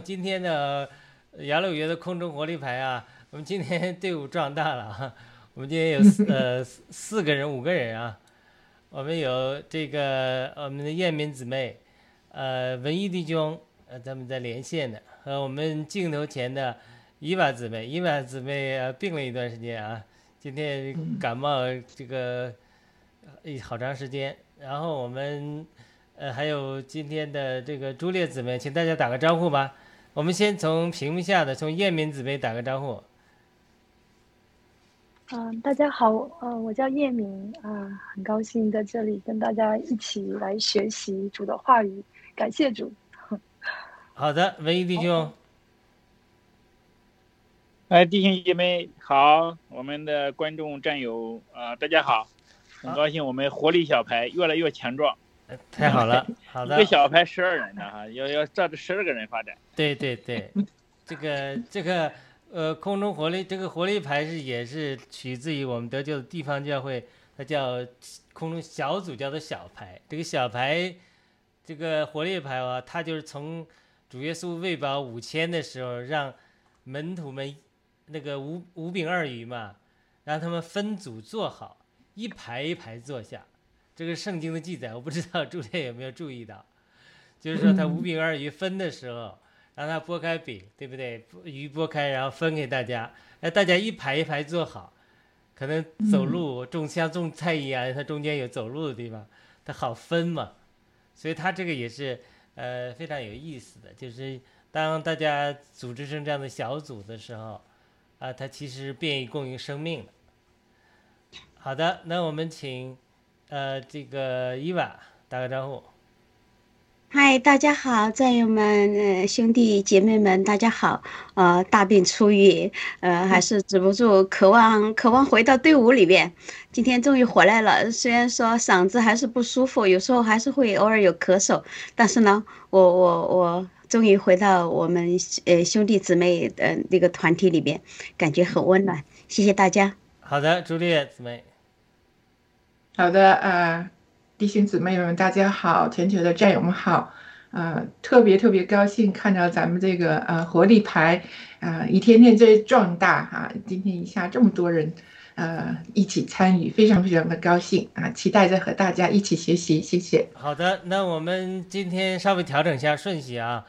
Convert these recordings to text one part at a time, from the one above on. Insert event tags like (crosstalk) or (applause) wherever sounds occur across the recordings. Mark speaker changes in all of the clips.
Speaker 1: 今天的雅鲁约的空中活力牌啊！我们今天队伍壮大了啊！我们今天有四 (laughs) 呃四四个人，五个人啊！我们有这个我们的燕民姊妹，呃文艺弟兄，呃咱们在连线的，和我们镜头前的伊娃姊妹，伊娃姊妹呃病了一段时间啊，今天感冒这个呃好长时间，然后我们。呃，还有今天的这个朱烈姊妹，请大家打个招呼吧。我们先从屏幕下的，从燕民姊妹打个招呼。
Speaker 2: 嗯，大家好，呃，我叫叶明啊、很高兴在这里跟大家一起来学习主的话语，感谢主。(laughs)
Speaker 1: 好的，文艺弟兄，
Speaker 3: 哎，弟兄姐妹好，我们的观众战友啊、大家好，很高兴我们活力小排越来越强壮，
Speaker 1: 呃太好了，好的
Speaker 3: 一个，小排十二人的哈，要要照着十二个人发展。
Speaker 1: 对对对，这个这个呃，空中活力这个活力牌是也是取自于我们得救的地方教会，它叫空中小组叫做小牌。这个小牌，这个活力牌啊，它就是从主耶稣喂饱五千的时候，让门徒们那个五五饼二鱼嘛，让他们分组坐好，一排一排坐下。这个圣经的记载，我不知道 (laughs) 朱烈有没有注意到，就是说他五饼二鱼分的时候，让他拨开饼，对不对？鱼拨开，然后分给大家，那，大家一排一排坐好，可能走路种像种菜一样，它中间有走路的地方，它好分嘛。所以他这个也是呃非常有意思的，就是当大家组织成这样的小组的时候，啊，它其实便于供应生命的。好的，那我们请呃这个伊娃打个招呼。
Speaker 4: 嗨，大家好，战友们、呃兄弟姐妹们，大家好。呃，大病初愈，呃，还是止不住渴望，渴望回到队伍里面。今天终于回来了，虽然说嗓子还是不舒服，有时候还是会偶尔有咳嗽，但是呢，我我我终于回到我们呃兄弟姊妹的那个团体里边，感觉很温暖。谢谢大家。
Speaker 1: 好的，朱丽叶姊妹。
Speaker 5: 好的，呃，弟兄姊妹们，大家好，全球的战友们好，呃，特别特别高兴看到咱们这个呃活力牌，啊，一天天在壮大哈，今天一下这么多人，呃，一起参与，非常非常的高兴啊，期待着和大家一起学习，谢谢。
Speaker 1: 好的，那我们今天稍微调整一下顺序啊，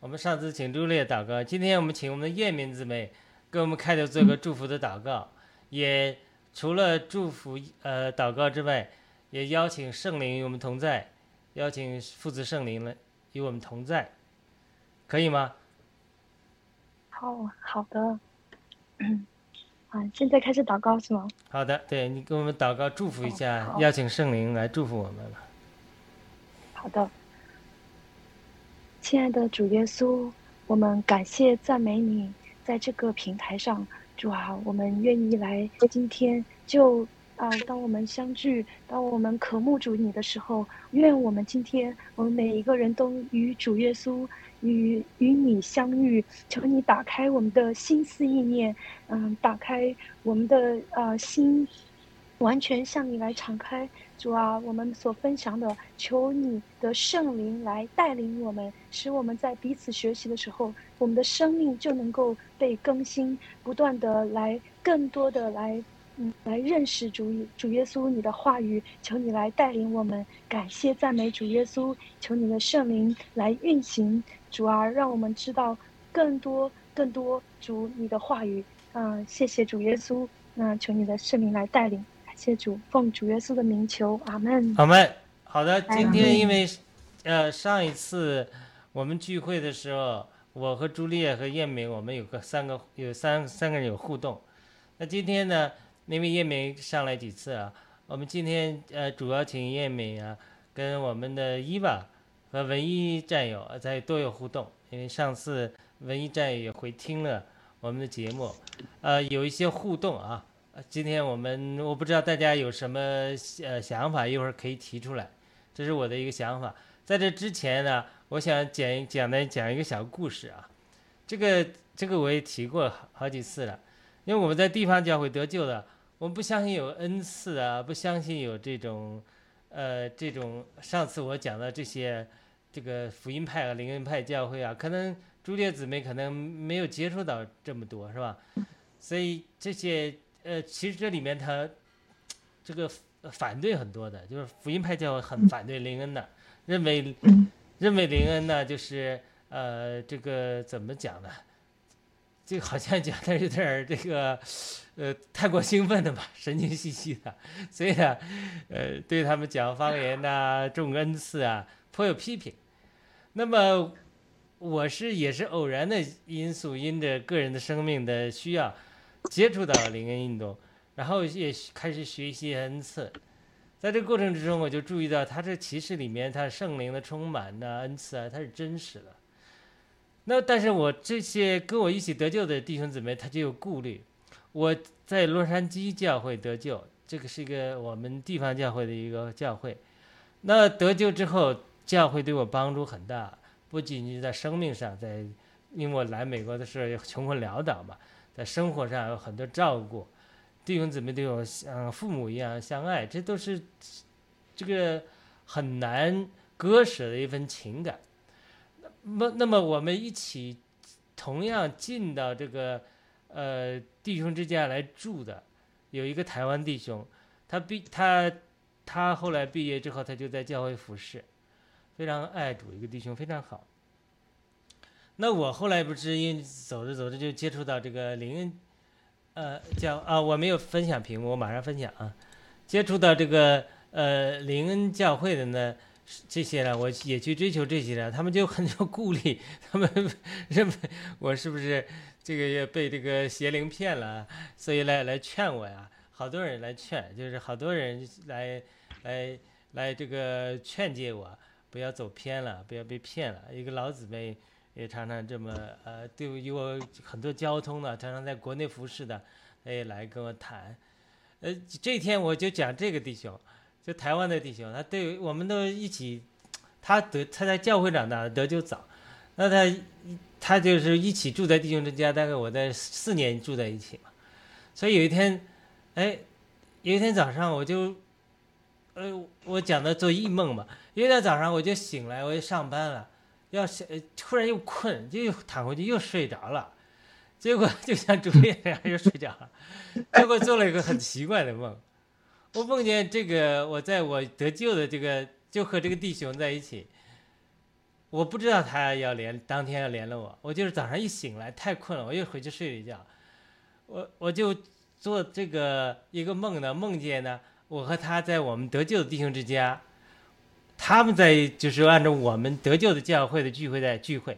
Speaker 1: 我们上次请朱丽叶祷告，今天我们请我们的叶明姊妹给我们开头做个祝福的祷告，也。除了祝福呃祷告之外，也邀请圣灵与我们同在，邀请父子圣灵呢与我们同在，可以吗？
Speaker 2: 好好的，(clears throat) 啊，现在开始祷告是吗？
Speaker 1: 好的，对你给我们祷告祝福一下，邀请圣灵来祝福我们吧。
Speaker 2: 好的，亲爱的主耶稣，我们感谢赞美你，在这个平台上。主啊，我们愿意来今天就啊，当我们相聚，当我们渴慕主你的时候，愿我们今天我们每一个人都与主耶稣与与你相遇。求你打开我们的心思意念，嗯，打开我们的啊心，完全向你来敞开。主啊，我们所分享的，求你的圣灵来带领我们，使我们在彼此学习的时候，我们的生命就能够被更新，不断的来更多的来，嗯，来认识主主耶稣你的话语。求你来带领我们，感谢赞美主耶稣，求你的圣灵来运行。主啊，让我们知道更多更多主你的话语。啊，谢谢主耶稣。那求你的圣灵来带领。感谢主，奉主耶稣的名求，阿门。
Speaker 1: 阿门。好的，今天因为，呃，上一次我们聚会的时候，我和朱丽叶和叶明，我们有个三个，有三三个人有互动。那今天呢，因为叶明上来几次啊，我们今天呃主要请叶明啊，跟我们的伊娃和文艺战友在都有互动。因为上次文艺战友也回听了我们的节目，呃，有一些互动啊。今天我们我不知道大家有什么呃想法，一会儿可以提出来。这是我的一个想法。在这之前呢，我想讲讲的讲一个小故事啊。这个这个我也提过好几次了。因为我们在地方教会得救的，我们不相信有恩赐啊，不相信有这种呃这种上次我讲的这些这个福音派和灵恩派教会啊，可能朱列姊妹可能没有接触到这么多，是吧？所以这些。呃，其实这里面他这个反对很多的，就是福音派教会很反对林恩的，认为认为林恩呢就是呃这个怎么讲呢？这个好像讲的有点这个呃太过兴奋的吧，(laughs) 神经兮兮的，所以呢呃对他们讲方言呐、(laughs) 重恩赐啊颇有批评。那么我是也是偶然的因素，因着个人的生命的需要。接触到灵恩运动，然后也开始学习恩赐，在这个过程之中，我就注意到他这启示里面，他圣灵的充满呐，恩赐啊，他是真实的。那但是我这些跟我一起得救的弟兄姊妹，他就有顾虑。我在洛杉矶教会得救，这个是一个我们地方教会的一个教会。那得救之后，教会对我帮助很大，不仅仅在生命上，在因为我来美国的时候穷困潦倒嘛。在生活上有很多照顾，弟兄姊妹都有像父母一样相爱，这都是这个很难割舍的一份情感。那那么我们一起同样进到这个呃弟兄之家来住的，有一个台湾弟兄，他毕他他后来毕业之后，他就在教会服侍，非常爱主，一个弟兄非常好。那我后来不是因走着走着就接触到这个灵恩，呃，教啊，我没有分享屏幕，我马上分享啊。接触到这个呃灵恩教会的呢，这些呢，我也去追求这些呢，他们就很有顾虑，他们认为我是不是这个也被这个邪灵骗了，所以来来劝我呀。好多人来劝，就是好多人来来来这个劝诫我，不要走偏了，不要被骗了。一个老姊妹。也常常这么呃，对于我很多交通的，常常在国内服侍的，他也来跟我谈。呃，这天我就讲这个弟兄，就台湾的弟兄，他对我们都一起，他得他在教会长大，得救早，那他他就是一起住在弟兄之家，大概我在四年住在一起嘛。所以有一天，哎，有一天早上我就，呃，我讲的做异梦嘛，有一天早上我就醒来，我就上班了。要是突然又困，就又躺回去又睡着了，结果就像主演那样又睡着了，结果做了一个很奇怪的梦，我梦见这个我在我得救的这个就和这个弟兄在一起，我不知道他要连当天要连了我，我就是早上一醒来太困了，我又回去睡了一觉，我我就做这个一个梦呢，梦见呢我和他在我们得救的弟兄之家。他们在就是按照我们得救的教会的聚会在聚会，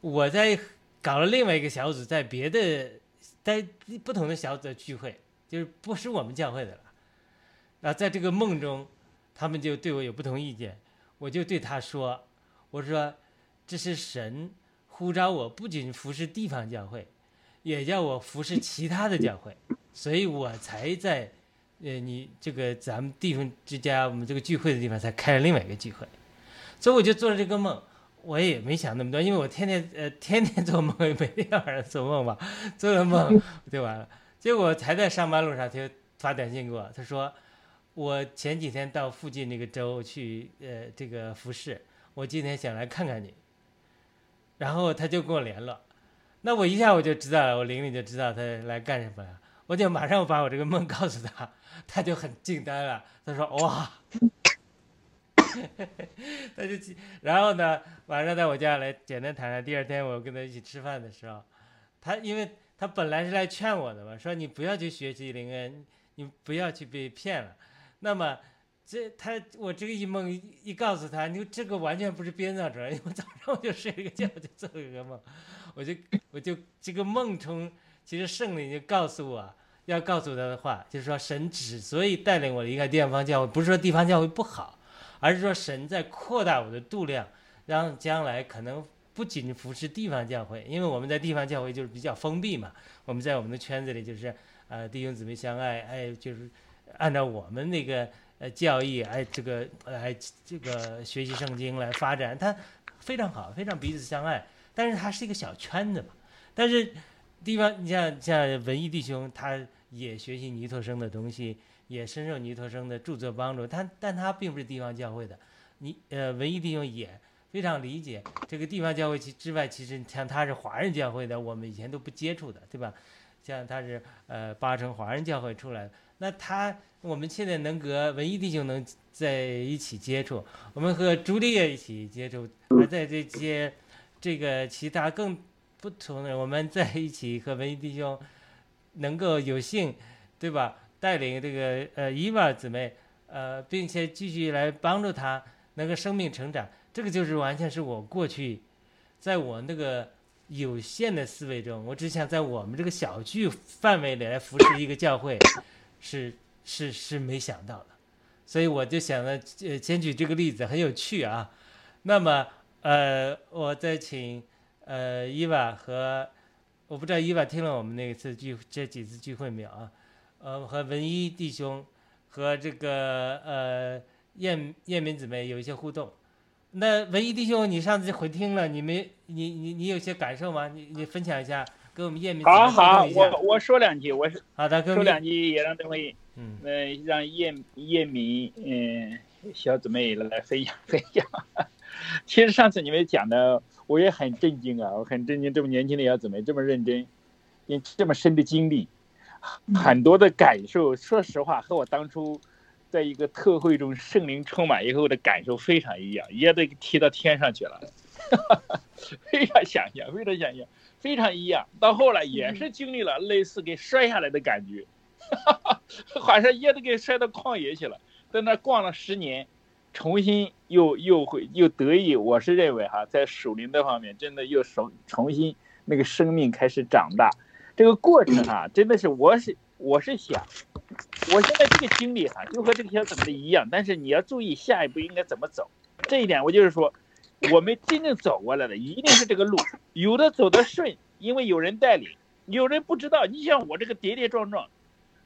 Speaker 1: 我在搞了另外一个小组，在别的在不同的小组的聚会，就是不是我们教会的了。那在这个梦中，他们就对我有不同意见，我就对他说：“我说这是神呼召我，不仅服侍地方教会，也叫我服侍其他的教会，所以我才在。”呃，你这个咱们弟兄之家，我们这个聚会的地方才开了另外一个聚会，所以我就做了这个梦，我也没想那么多，因为我天天呃天天做梦，(laughs) 每天晚上做梦嘛，做了梦 (laughs) 就完了。结果才在上班路上，他就发短信给我，他说我前几天到附近那个州去呃这个服侍，我今天想来看看你，然后他就跟我联络，那我一下我就知道了，我灵里就知道他来干什么了，我就马上把我这个梦告诉他。他就很惊呆了，他说：“哇！”他就，然后呢，晚上在我家来简单谈谈。第二天我跟他一起吃饭的时候，他因为他本来是来劝我的嘛，说你不要去学习灵恩，你不要去被骗了。那么这他我这个一梦一告诉他，你这个完全不是编造出来，因为早上我就睡了个觉，就做了一个梦，我就我就这个梦中，其实圣灵就告诉我。要告诉他的话，就是说，神之所以带领我离开地方教会，不是说地方教会不好，而是说神在扩大我的度量，让将来可能不仅服侍地方教会，因为我们在地方教会就是比较封闭嘛，我们在我们的圈子里就是呃弟兄姊妹相爱，哎，就是按照我们那个呃教义，哎，这个来这个学习圣经来发展，它非常好，非常彼此相爱，但是它是一个小圈子嘛，但是地方你像像文艺弟兄他。也学习尼托生的东西，也深受尼托生的著作帮助。他，但他并不是地方教会的。你，呃，文艺弟兄也非常理解这个地方教会其之外，其实像他是华人教会的，我们以前都不接触的，对吧？像他是呃八成华人教会出来的，那他我们现在能和文艺弟兄能在一起接触，我们和朱丽叶一起接触，还在这些这个其他更不同的，我们在一起和文艺弟兄。能够有幸，对吧？带领这个呃伊娃姊妹，呃，并且继续来帮助她能够生命成长，这个就是完全是我过去，在我那个有限的思维中，我只想在我们这个小区范围里来扶持一个教会，是是是没想到的，所以我就想了，呃，先举这个例子很有趣啊。那么呃，我再请呃伊娃和。我不知道伊娃听了我们那次聚这几次聚会没有啊？呃，和文一弟兄和这个呃燕燕明姊妹有一些互动。那文一弟兄，你上次回听了，你没你你你有些感受吗？你你分享一下，跟我们燕明
Speaker 3: 好好，我我说两句，我是
Speaker 1: 好的，
Speaker 3: 说两句也让这位嗯呃让燕燕明嗯小姊妹来分享分享。(laughs) 其实上次你们讲的。我也很震惊啊！我很震惊，这么年轻的小姊妹这么认真，也这么深的经历，很多的感受，说实话和我当初在一个特会中圣灵充满以后的感受非常一样，也得提到天上去了，(laughs) 非常想象，非常想象，非常一样。到后来也是经历了类似给摔下来的感觉，(laughs) 好像也得给摔到旷野去了，在那逛了十年。重新又又会又得意，我是认为哈，在属灵的方面，真的又重重新那个生命开始长大，这个过程哈，(clears throat) 真的是我是我是想，我现在这个经历哈，就和这个小怎么的一样，但是你要注意下一步应该怎么走，这一点我就是说，我们真正走过来的一定是这个路，有的走得顺，因为有人带领，有人不知道，你像我这个跌跌撞撞。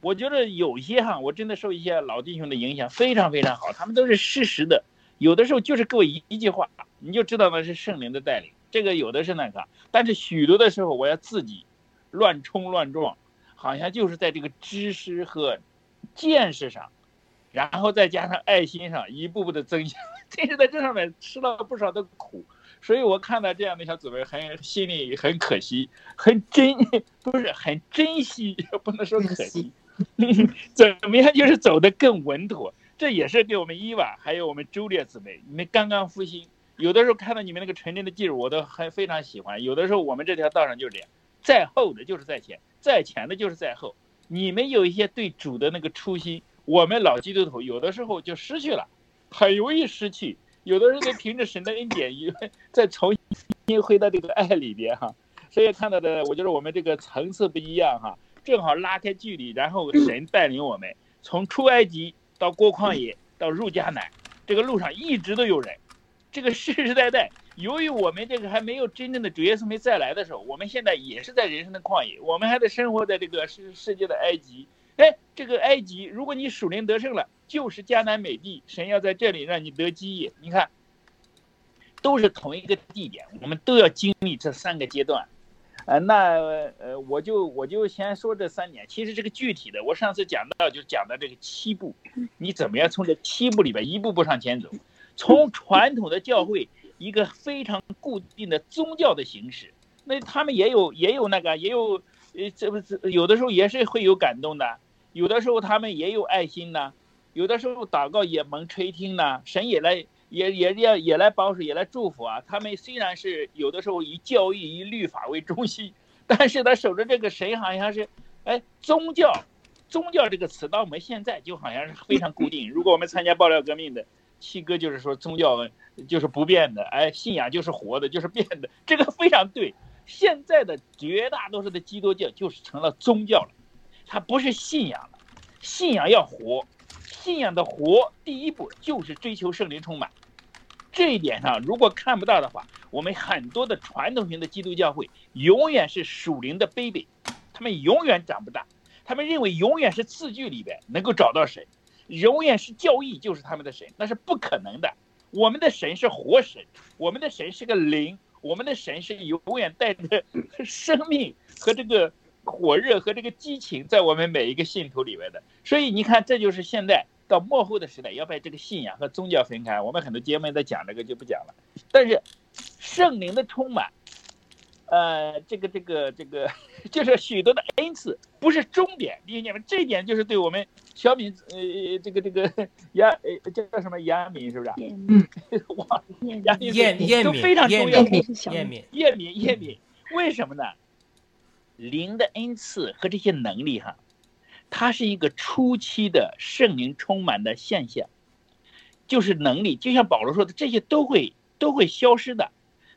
Speaker 3: 我觉得有些哈，我真的受一些老弟兄的影响，非常非常好。他们都是适时的，有的时候就是给我一一句话，你就知道那是圣灵的带领。这个有的是那个，但是许多的时候我要自己乱冲乱撞，好像就是在这个知识和见识上，然后再加上爱心上，一步步的增强，(laughs) 这是在这上面吃了不少的苦。所以我看到这样的小姊妹，很心里很可惜，很珍，(laughs) 不是很珍惜，(laughs) 不能说可惜。(laughs) 怎么样？就是走得更稳妥，这也是给我们伊娃还有我们周烈姊妹，你们刚刚复兴，有的时候看到你们那个纯真的技术，我都很非常喜欢。有的时候我们这条道上就是这样，在后的就是在前，在前的就是在后。你们有一些对主的那个初心，我们老基督徒有的时候就失去了，很容易失去。有的时候得凭着神的恩典，因为再重新回到这个爱里边哈。所以看到的，我觉得我们这个层次不一样哈。正好拉开距离，然后神带领我们从出埃及到过旷野到入迦南，这个路上一直都有人。这个世世代代，由于我们这个还没有真正的主耶稣没再来的时候，我们现在也是在人生的旷野，我们还在生活在这个世世界的埃及。哎，这个埃及，如果你属灵得胜了，就是迦南美地，神要在这里让你得基业。你看，都是同一个地点，我们都要经历这三个阶段。呃，那呃，我就我就先说这三点。其实这个具体的，我上次讲到就讲到这个七步，你怎么样从这七步里边一步步上前走？从传统的教会一个非常固定的宗教的形式，那他们也有也有那个也有，呃，这不是有的时候也是会有感动的，有的时候他们也有爱心呢，有的时候祷告也蒙垂听呢，神也来。也也也也来帮助，也来祝福啊！他们虽然是有的时候以教育、以律法为中心，但是他守着这个神好像是，哎，宗教，宗教这个词到我们现在就好像是非常固定。如果我们参加爆料革命的七哥就是说宗教就是不变的，哎，信仰就是活的，就是变的，这个非常对。现在的绝大多数的基督教就是成了宗教了，它不是信仰了，信仰要活。信仰的活，第一步就是追求圣灵充满。这一点上，如果看不到的话，我们很多的传统型的基督教会永远是属灵的 baby，他们永远长不大。他们认为永远是字句里边能够找到神，永远是教义就是他们的神，那是不可能的。我们的神是活神，我们的神是个灵，我们的神是永远带着生命和这个火热和这个激情在我们每一个信徒里面的。所以你看，这就是现在。到末后的时代，要把这个信仰和宗教分开。我们很多节目在讲这个，就不讲了。但是，圣灵的充满，呃，这个、这个、这个，(laughs) 就是许多的恩赐，不是终点。弟兄姐妹，这一点就是对我们小敏，呃，这个、这个杨，呃，叫什么亚敏，是不是？
Speaker 5: 嗯，(laughs)
Speaker 3: 哇，亚敏、亚敏都非常重要。
Speaker 1: 亚敏、
Speaker 3: 叶敏、叶敏，为什么呢？灵的恩赐和这些能力，哈。它是一个初期的圣灵充满的现象，就是能力，就像保罗说的，这些都会都会消失的，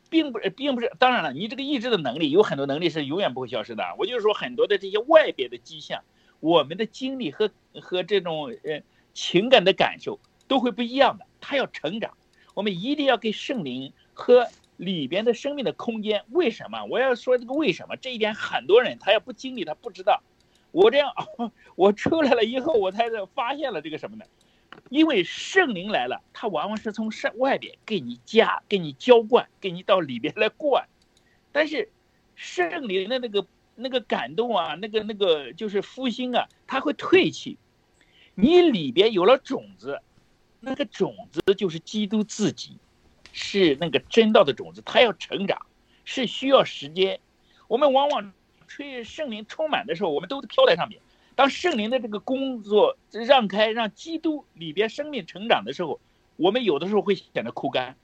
Speaker 3: 并不并不是。当然了，你这个意志的能力有很多能力是永远不会消失的。我就是说，很多的这些外边的迹象，我们的经历和和这种呃情感的感受都会不一样的。它要成长，我们一定要给圣灵和里边的生命的空间。为什么？我要说这个为什么？这一点很多人他要不经历，他不知道。我这样，(laughs) 我出来了以后，我才发现了这个什么呢？因为圣灵来了，他往往是从上外边给你加、给你浇灌、给你到里边来灌。但是圣灵的那个那个感动啊，那个那个就是复兴啊，它会退去。你里边有了种子，那个种子就是基督自己，是那个真道的种子，它要成长，是需要时间。我们往往。吹圣灵充满的时候，我们都飘在上面，当圣灵的这个工作让开，让基督里边生命成长的时候，我们有的时候会显得枯干，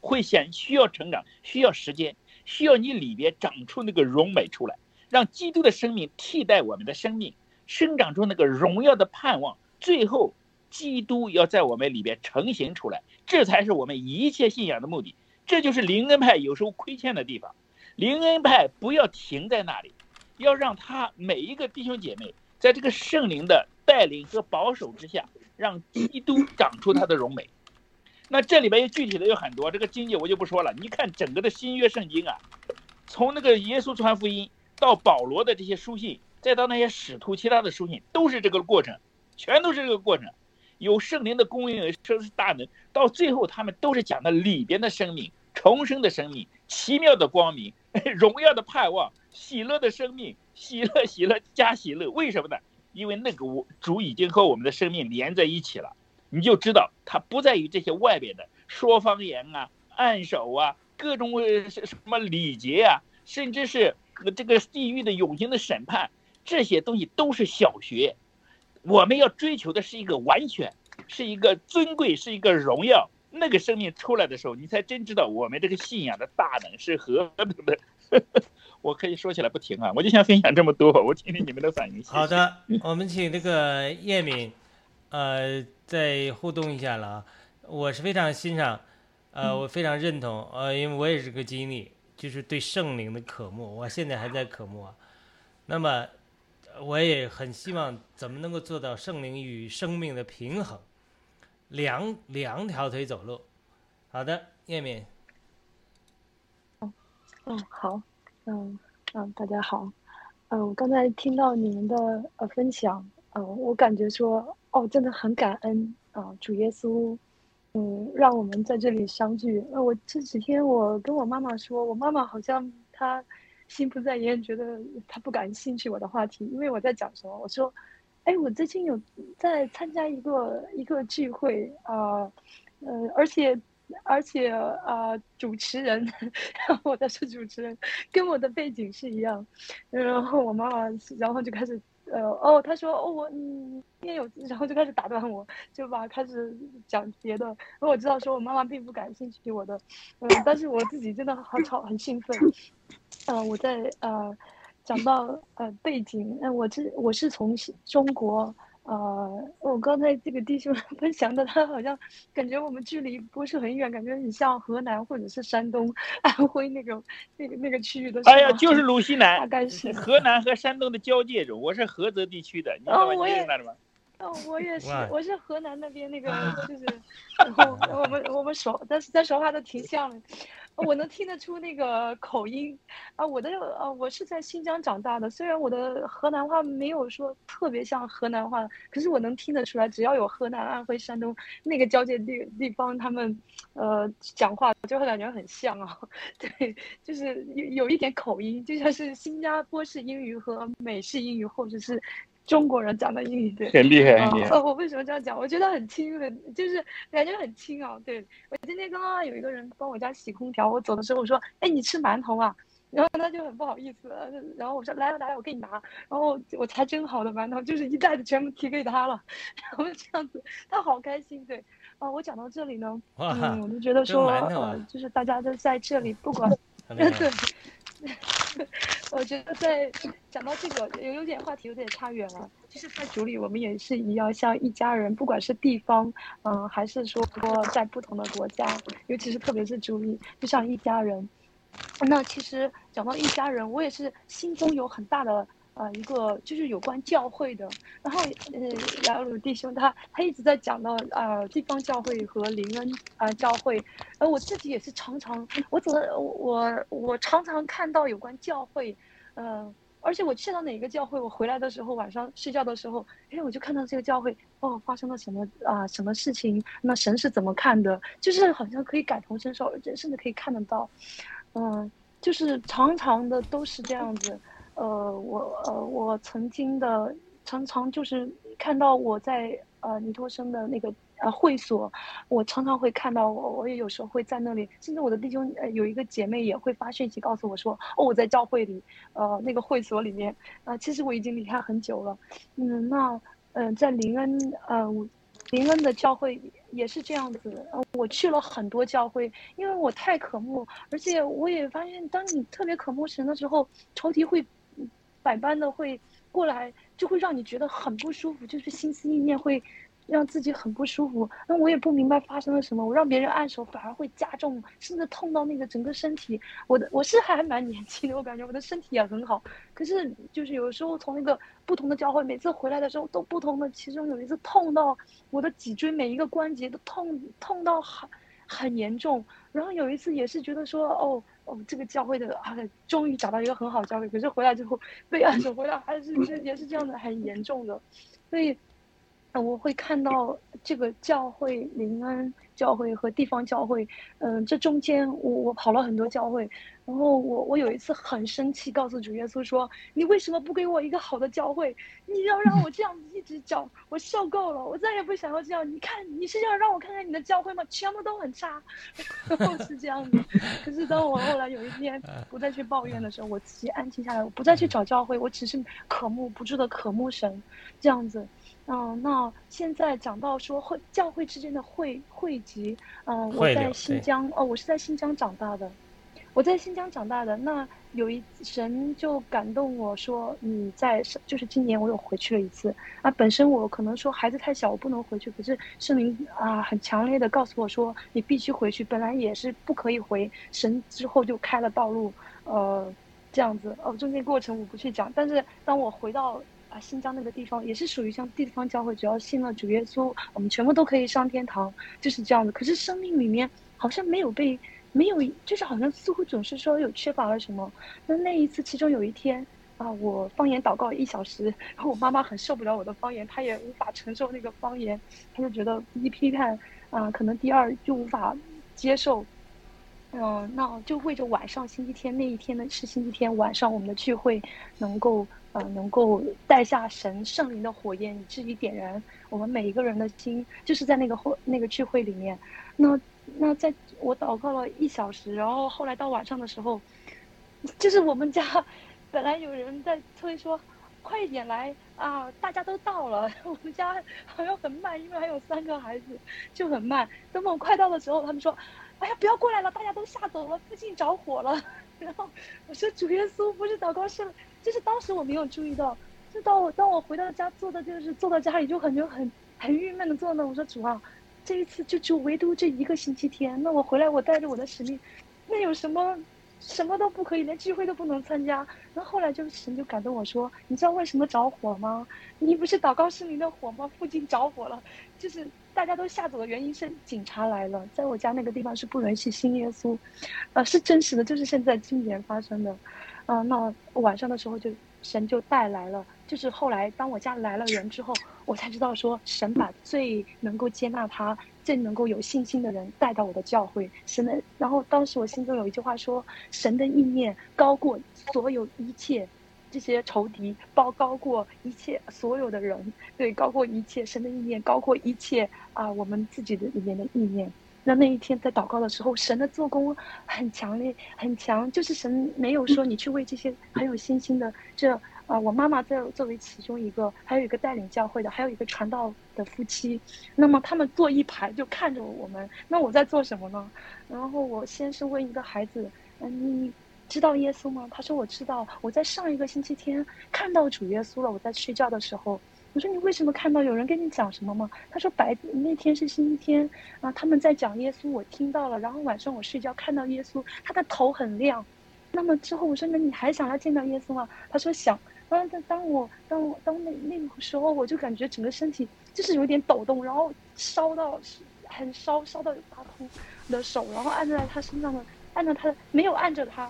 Speaker 3: 会显需要成长，需要时间，需要你里边长出那个荣美出来，让基督的生命替代我们的生命，生长出那个荣耀的盼望，最后基督要在我们里边成型出来，这才是我们一切信仰的目的。这就是灵恩派有时候亏欠的地方。灵恩派不要停在那里，要让他每一个弟兄姐妹在这个圣灵的带领和保守之下，让基督长出他的荣美。那这里边有具体的有很多，这个经济我就不说了。你看整个的新约圣经啊，从那个耶稣传福音到保罗的这些书信，再到那些使徒其他的书信，都是这个过程，全都是这个过程。有圣灵的供应，圣是大能，到最后他们都是讲的里边的生命。重生的生命，奇妙的光明，(laughs) 荣耀的盼望，喜乐的生命，(laughs) 喜乐喜乐加喜乐。为什么呢？因为那个主已经和我们的生命连在一起了。你就知道，它不在于这些外边的说方言啊、按手啊、各种什么礼节啊，甚至是这个地狱的永恒的审判，这些东西都是小学。我们要追求的是一个完全，是一个尊贵，是一个荣耀。那个生命出来的时候，你才真知道我们这个信仰的大能是何等的。(laughs) 我可以说起来不停啊！我就想分享这么多，我听听你们的反应。
Speaker 1: 好的，我们请这个叶敏，呃，再互动一下了啊！我是非常欣赏，呃，我非常认同，呃，因为我也是个经历，就是对圣灵的渴慕，我现在还在渴慕啊。那么，我也很希望怎么能够做到圣灵与生命的平衡。两两条腿走路，好的，叶敏。
Speaker 2: 嗯，嗯，好，嗯嗯，大家好，嗯，我刚才听到你们的呃分享，嗯，我感觉说，哦，真的很感恩啊，主耶稣，嗯，让我们在这里相聚。呃，我这几天我跟我妈妈说，我妈妈好像她心不在焉，觉得她不感兴趣我的话题，因为我在讲什么，我说。哎，我最近有在参加一个一个聚会啊，呃，而且而且啊，主持人，(laughs) 我在说主持人，跟我的背景是一样。然后我妈妈，然后就开始呃，哦，她说哦，我嗯也有，然后就开始打断我，就把开始讲别的。因为我知道说我妈妈并不感兴趣我的，嗯，但是我自己真的好吵，很兴奋。嗯，我在呃。讲到呃背景，那我这我是从中国，呃，我刚才这个弟兄 (laughs) 分享的，他好像感觉我们距离不是很远，感觉很像河南或者是山东、(laughs) 安徽那个那个那个区域的。
Speaker 3: 哎呀，就是鲁西南，(laughs)
Speaker 2: 大概是
Speaker 3: 河南和山东的交界中，我是菏泽地区的，你知道吗？
Speaker 2: 我也哦，我也是，我是河南那边那个，就是，然后我们我们说，但是咱说话都挺像的。我能听得出那个口音啊，我的呃，我是在新疆长大的，虽然我的河南话没有说特别像河南话，可是我能听得出来，只要有河南、安徽、山东那个交界地地方，他们呃讲话就会感觉很像啊，(laughs) 对，就是有有一点口音，就像是新加坡式英语和美式英语，或者是。中国人讲的英语对，
Speaker 3: 很厉害，很厉害。
Speaker 2: 我为什么这样讲？我觉得很轻，很就是感觉很轻啊。对我今天刚刚有一个人帮我家洗空调，我走的时候我说：“哎，你吃馒头啊？”然后他就很不好意思，然后我说：“来来来，我给你拿。”然后我才蒸好的馒头，就是一袋子全部提给他了。然后这样子，他好开心。对，啊，我讲到这里呢，嗯，我就觉得说，呃，就是大家都在这里，不管对。(laughs) 我觉得在讲到这个有有点话题有点差远了。其实，在组里我们也是一样，像一家人，不管是地方，嗯，还是说不过在不同的国家，尤其是特别是组里，就像一家人。那其实讲到一家人，我也是心中有很大的。啊，一个就是有关教会的，然后呃，雅鲁弟兄他他一直在讲到啊，地方教会和灵恩啊教会，而我自己也是常常，我怎么我我常常看到有关教会，嗯，而且我去到哪个教会，我回来的时候晚上睡觉的时候，哎，我就看到这个教会哦，发生了什么啊，什么事情，那神是怎么看的，就是好像可以感同身受，甚至可以看得到，嗯，就是常常的都是这样子。呃，我呃，我曾经的常常就是看到我在呃尼托生的那个呃会所，我常常会看到我，我也有时候会在那里，甚至我的弟兄呃有一个姐妹也会发讯息告诉我说，哦我在教会里，呃那个会所里面，啊、其实我已经离开很久了，嗯那嗯、呃在林恩呃林恩的教会也是这样子，呃我去了很多教会，因为我太渴慕，而且我也发现，当你特别渴慕神的时候，仇敌会百般的会过来，就会让你觉得很不舒服，就是心思意念会让自己很不舒服。那我也不明白发生了什么，我让别人按手反而会加重，甚至痛到那个整个身体。我的我是还蛮年轻的，我感觉我的身体也很好，可是就是有时候从那个不同的教会，每次回来的时候都不同的，其中有一次痛到我的脊椎每一个关节都痛痛到很很严重。然后有一次也是觉得说，哦哦，这个教会的啊，终于找到一个很好的教会，可是回来之后被按 (laughs) 手回来还是是也是这样的很严重的，所以。我会看到这个教会、临安教会和地方教会，嗯、这中间我我跑了很多教会，然后我我有一次很生气，告诉主耶稣说：“你为什么不给我一个好的教会？你要让我这样子一直找，我受够了，我再也不想要这样。你看你是要让我看看你的教会吗？全部都很差，然 (laughs) 后是这样子。可是当我后来有一天不再去抱怨的时候，我自己安静下来，我不再去找教会，我只是渴慕不住的渴慕神，这样子。嗯，那现在讲到说会教会之间的汇汇集，嗯，我在新疆哦，我是在新疆长大的，我在新疆长大的。那有一神就感动我说，你在就是今年我又回去了一次啊。本身我可能说孩子太小，我不能回去，可是圣灵啊很强烈的告诉我说，你必须回去。本来也是不可以回，神之后就开了道路，呃，这样子哦，中间过程我不去讲，但是当我回到。啊，新疆那个地方也是属于像地方教会，只要信了主耶稣，我们全部都可以上天堂，就是这样子。可是生命里面好像没有被，没有，就是好像似乎总是说有缺乏了什么。那那一次，其中有一天啊，我方言祷告一小时，然后我妈妈很受不了我的方言，她也无法承受那个方言，她就觉得一批判啊，可能第二就无法接受。嗯，那就为着晚上星期天那一天呢是星期天晚上我们的聚会能够呃能够带下神圣灵的火焰，以至于点燃我们每一个人的心，就是在那个会那个聚会里面。那那在我祷告了一小时，然后后来到晚上的时候，就是我们家本来有人在催说。快一点来啊！大家都到了，(laughs) 我们家好像很慢，因为还有三个孩子，就很慢。等我快到的时候，他们说：“哎呀，不要过来了，大家都吓走了，附近着火了。”然后我说：“主耶稣不是祷告室，就是当时我没有注意到，就当我当我回到家坐的就是坐到家里就感觉很很郁闷的坐那，我说主啊，这一次就就唯独这一个星期天，那我回来我带着我的使命，那有什么？”什么都不可以，连聚会都不能参加。然后后来就神就感动我说：“你知道为什么着火吗？你不是祷告圣灵的火吗？附近着火了，就是大家都吓走的原因是警察来了，在我家那个地方是不允许信耶稣，呃，是真实的，就是现在今年发生的。啊、呃，那晚上的时候就神就带来了，就是后来当我家来了人之后，我才知道说神把最能够接纳他。”最能够有信心的人带到我的教会，神的。然后当时我心中有一句话说：“神的意念高过所有一切，这些仇敌包高过一切所有的人，对，高过一切。神的意念高过一切啊，我们自己的里面的意念。”那那一天在祷告的时候，神的做工很强烈，很强，就是神没有说你去为这些很有信心的这。啊，我妈妈在作为其中一个，还有一个带领教会的，还有一个传道的夫妻。那么他们坐一排就看着我们。那我在做什么呢？然后我先是问一个孩子：“嗯，你知道耶稣吗？”他说：“我知道。我在上一个星期天看到主耶稣了。我在睡觉的时候。”我说：“你为什么看到？有人跟你讲什么吗？”他说：“白那天是星期天啊，他们在讲耶稣，我听到了。然后晚上我睡觉看到耶稣，他的头很亮。那么之后我说：那你还想要见到耶稣吗？他说想。”然后当当我当我当那那个时候，我就感觉整个身体就是有点抖动，然后烧到很烧，烧到发痛的手，然后按在他身上的，按着他的没有按着他，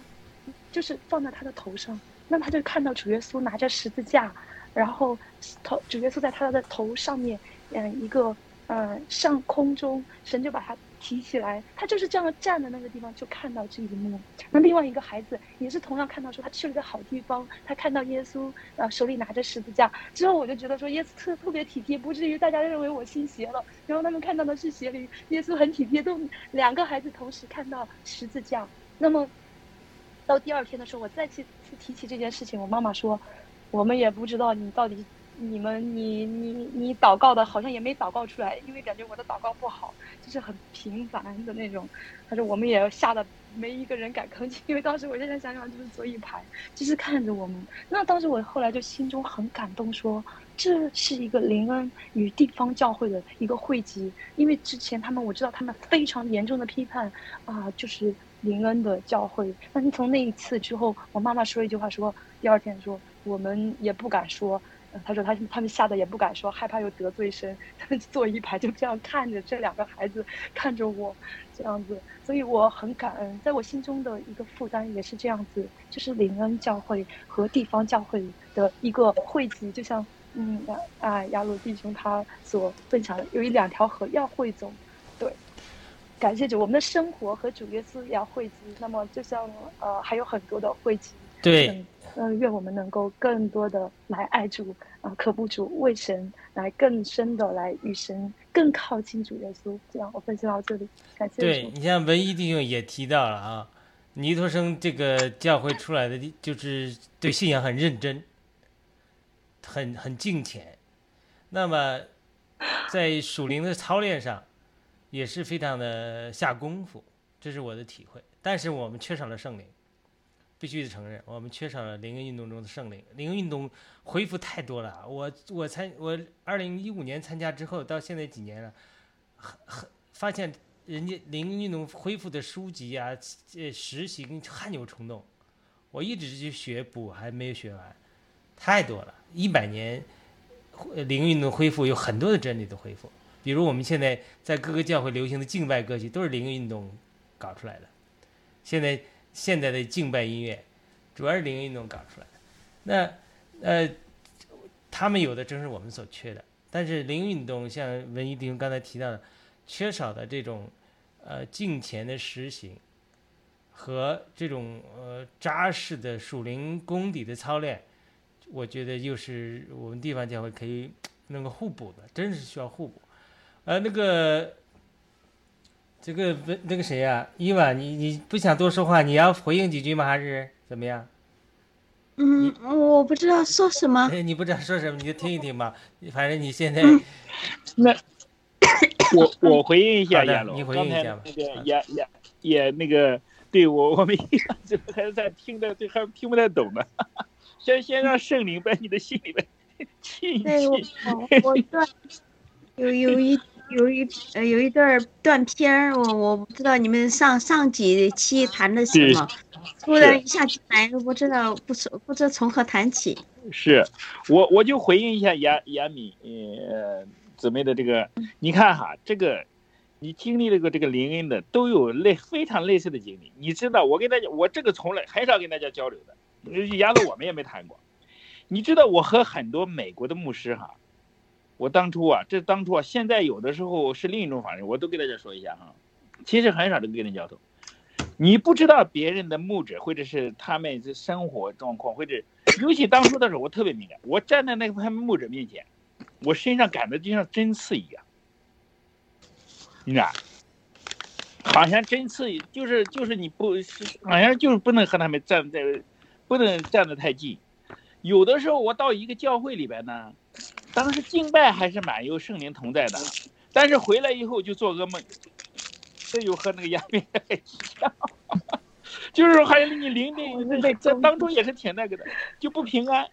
Speaker 2: 就是放在他的头上。那他就看到主耶稣拿着十字架，然后头主耶稣在他的头上面，嗯，一个嗯上空中，神就把他提起来，他就是这样站的那个地方就看到这一幕。那另外一个孩子也是同样看到说他去了个好地方，他看到耶稣呃手里拿着十字架之后，我就觉得说耶稣特特别体贴，不至于大家认为我信邪了。然后他们看到的是邪灵，耶稣很体贴，都两个孩子同时看到十字架。那么到第二天的时候，我再次去提起这件事情，我妈妈说，我们也不知道你到底。你们，你你你祷告的好像也没祷告出来，因为感觉我的祷告不好，就是很平凡的那种。他说我们也吓得没一个人敢吭气，因为当时我现在想想就是坐一排，就是看着我们。那当时我后来就心中很感动，说这是一个林恩与地方教会的一个汇集，因为之前他们我知道他们非常严重的批判啊，就是林恩的教会。但是从那一次之后，我妈妈说一句话，说第二天说我们也不敢说。他说他他们吓得也不敢说，害怕又得罪神。他们坐一排就这样看着这两个孩子，看着我，这样子，所以我很感恩。在我心中的一个负担也是这样子，就是林恩教会和地方教会的一个汇集，就像嗯啊亚鲁弟兄他所分享的，有一两条河要汇总，感谢主，我们的生活和主耶稣要汇集。那么就像呃还有很多的汇集，
Speaker 1: 对。
Speaker 2: 嗯，愿我们能够更多的来爱主啊，可不主为神来更深的来与神更靠近主耶稣。这样，我分享到这里，感谢。
Speaker 1: 对你像文一弟兄也提到了啊，尼托生这个教会出来的，就是对信仰很认真，很很敬虔。那么在属灵的操练上也是非常的下功夫，这是我的体会。但是我们缺少了圣灵。必须得承认，我们缺少了灵恩运动中的圣灵。灵运动恢复太多了。我我参我二零一五年参加之后，到现在几年了，很很发现人家灵运动恢复的书籍啊，呃，实习汗牛充栋。我一直去学补，还没有学完，太多了。一百年灵运动恢复有很多的真理的恢复，比如我们现在在各个教会流行的敬拜歌曲，都是灵运动搞出来的。现在。现在的敬拜音乐，主要是灵运动搞出来的。那呃，他们有的正是我们所缺的。但是灵运动像文艺弟兄刚才提到的，缺少的这种呃敬虔的实行和这种呃扎实的属灵功底的操练，我觉得又是我们地方教会可以能够互补的，真是需要互补。呃，那个。这个不那个谁呀，伊娃，你你不想多说话，你要回应几句吗？还是怎么样？
Speaker 4: 嗯，我不知道说什么。
Speaker 1: 哎，你不知道说什么，你就听一听吧。反正你现在，
Speaker 3: 那 (coughs) 我我回应一下亚龙，
Speaker 1: 你回应一下吧。
Speaker 3: 那个也也也那个，对我我们这还是在听的，这还听不太懂呢。先先让圣灵在你的心里面 (laughs) 气一
Speaker 4: 气。我 (laughs) 断有有一。有一呃有一段断片儿，我我不知道你们上上几期谈的什么，突然一下进来，不知道不从不知从何谈起。
Speaker 3: 是，我我就回应一下亚亚米呃姊妹的这个，你看哈，这个你经历了个这个灵恩的，都有类非常类似的经历。你知道，我跟大家，我这个从来很少跟大家交流的，亚子我们也没谈过。你知道，我和很多美国的牧师哈。我当初啊，这当初啊，现在有的时候是另一种方式，我都给大家说一下哈。其实很少能跟人交流，你不知道别人的牧者或者是他们的生活状况，或者尤其当初的时候，我特别敏感。我站在那个他们牧者面前，我身上感觉就像针刺一样，你知道，好像针刺，就是就是你不，好像就是不能和他们站在，不能站得太近。有的时候我到一个教会里边呢。当时敬拜还是蛮有圣灵同在的，但是回来以后就做噩梦，这又和那个亚米一样，(laughs) 就是还有你灵的在在当中也是挺那个的，就不平安。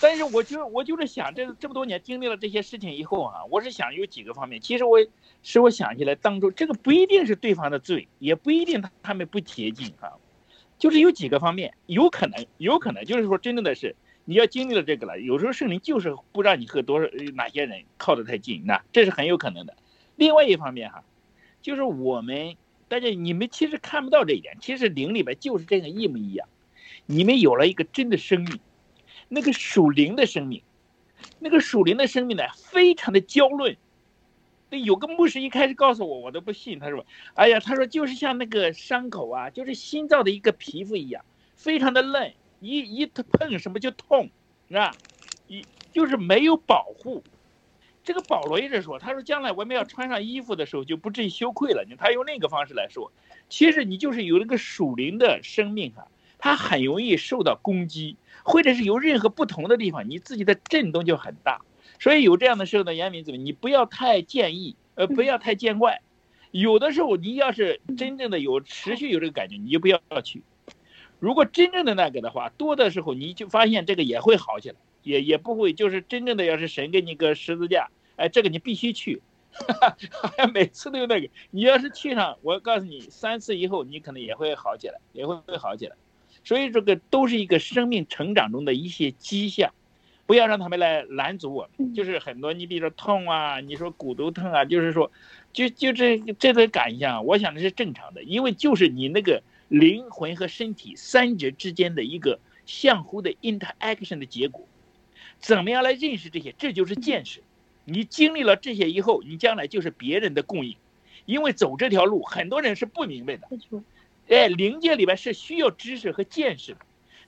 Speaker 3: 但是我就我就是想，这这么多年经历了这些事情以后啊，我是想有几个方面。其实我使我想起来，当中这个不一定是对方的罪，也不一定他他们不洁净啊，就是有几个方面，有可能有可能就是说真正的是。你要经历了这个了，有时候圣灵就是不让你和多少哪些人靠得太近，那这是很有可能的。另外一方面哈，就是我们大家你们其实看不到这一点，其实灵里边就是这个一模一样。你们有了一个真的生命，那个属灵的生命，那个属灵的生命呢，非常的娇嫩，那有个牧师一开始告诉我，我都不信。他说：“哎呀，他说就是像那个伤口啊，就是心脏的一个皮肤一样，非常的嫩，一一碰什么就痛，是吧？一就是没有保护。这个保罗一直说，他说将来我们要穿上衣服的时候就不至于羞愧了。他用那个方式来说，其实你就是有那个属灵的生命啊，它很容易受到攻击，或者是有任何不同的地方，你自己的震动就很大。所以有这样的时候呢，严明子，你不要太建议，呃，不要太见怪。有的时候你要是真正的有持续有这个感觉，你就不要去。如果真正的那个的话，多的时候你就发现这个也会好起来，也也不会就是真正的要是神给你个十字架，哎，这个你必须去，好像每次都有那个。你要是去上，我告诉你，三次以后你可能也会好起来，也会会好起来。所以这个都是一个生命成长中的一些迹象。不要让他们来拦阻我们，就是很多，你比如说痛啊，你说骨头痛啊，就是说，就就这这种感想，我想的是正常的，因为就是你那个灵魂和身体三者之间的一个相互的 interaction 的结果，怎么样来认识这些？这就是见识。你经历了这些以后，你将来就是别人的供应，因为走这条路，很多人是不明白的。哎，灵界里边是需要知识和见识的。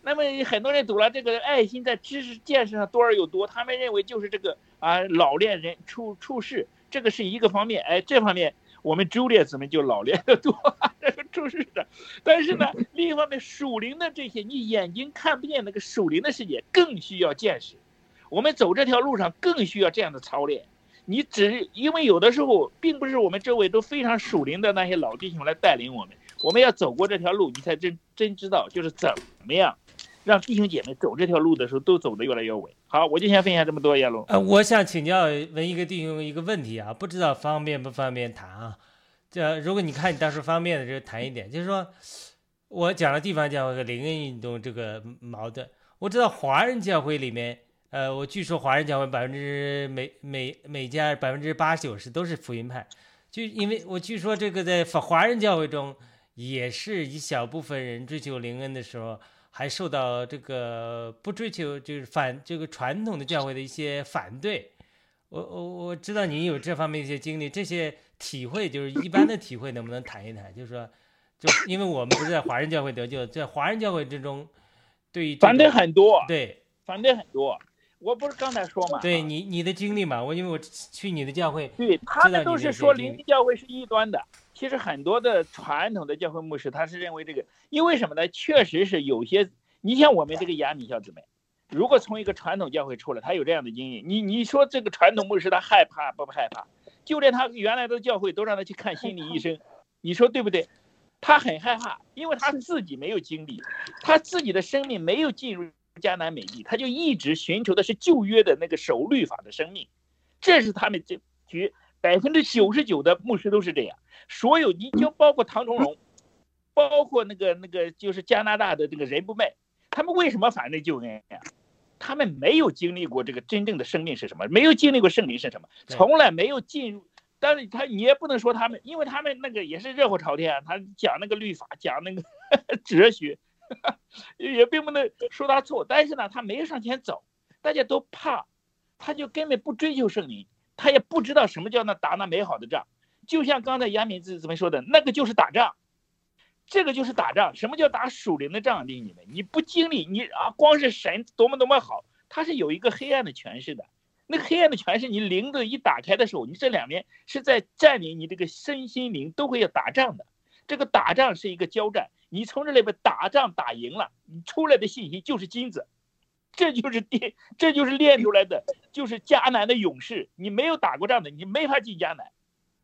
Speaker 3: 那么很多人读了这个爱心在知识见识上多而又多，他们认为就是这个啊老练人处处事，这个是一个方面。哎，这方面我们朱列子们就老练的多，(laughs) 这个处事的。但是呢，另一方面属灵的这些你眼睛看不见那个属灵的世界，更需要见识。我们走这条路上更需要这样的操练。你只因为有的时候并不是我们周围都非常属灵的那些老弟兄来带领我们，我们要走过这条路，你才真真知道就是怎么样。让弟兄姐妹走这条路的时候都走得越来越稳。好，我就先分享这么多，亚龙。
Speaker 1: 呃，我想请教问一个弟兄一个问题啊，不知道方便不方便谈啊？这如果你看你当时方便的，就谈一点，就是说我讲了地方教会和灵恩运动这个矛盾。我知道华人教会里面，呃，我据说华人教会百分之每每每家百分之八九十都是福音派，就因为我据说这个在华人教会中也是一小部分人追求灵恩的时候。还受到这个不追求就是反这个传统的教会的一些反对，我我我知道您有这方面一些经历，这些体会就是一般的体会，能不能谈一谈？就是说，就因为我们不是在华人教会得救，在华人教会之中，对于
Speaker 3: 反对很多，
Speaker 1: 对
Speaker 3: 反对很多。我不是刚才说嘛？
Speaker 1: 对你你的经历嘛？我因为我去你的教会，
Speaker 3: 对他们都是说灵教会是异端的。其实很多的传统的教会牧师，他是认为这个，因为什么呢？确实是有些，你像我们这个亚米小姊妹，如果从一个传统教会出来，他有这样的经历，你你说这个传统牧师他害怕不害怕？就连他原来的教会都让他去看心理医生，你说对不对？他很害怕，因为他自己没有经历，他自己的生命没有进入迦南美地，他就一直寻求的是旧约的那个守律法的生命，这是他们这绝百分之九十九的牧师都是这样。所有你就包括唐崇荣，包括那个那个就是加拿大的这个人不卖，他们为什么反对旧恩呀？他们没有经历过这个真正的生命是什么，没有经历过圣灵是什么，从来没有进入。但是他你也不能说他们，因为他们那个也是热火朝天，他讲那个律法，讲那个 (laughs) 哲学，(laughs) 也并不能说他错。但是呢，他没有上前走，大家都怕，他就根本不追求圣灵，他也不知道什么叫那打那美好的仗。就像刚才杨敏子怎么说的，那个就是打仗，这个就是打仗。什么叫打属灵的仗？弟兄们，你不经历，你啊，光是神多么多么好，他是有一个黑暗的权势的。那个黑暗的权势，你灵的一打开的时候，你这两边是在占领你这个身心灵，都会要打仗的。这个打仗是一个交战，你从这里边打仗打赢了，你出来的信息就是金子，这就是练，这就是练出来的，就是迦南的勇士。你没有打过仗的，你没法进迦南。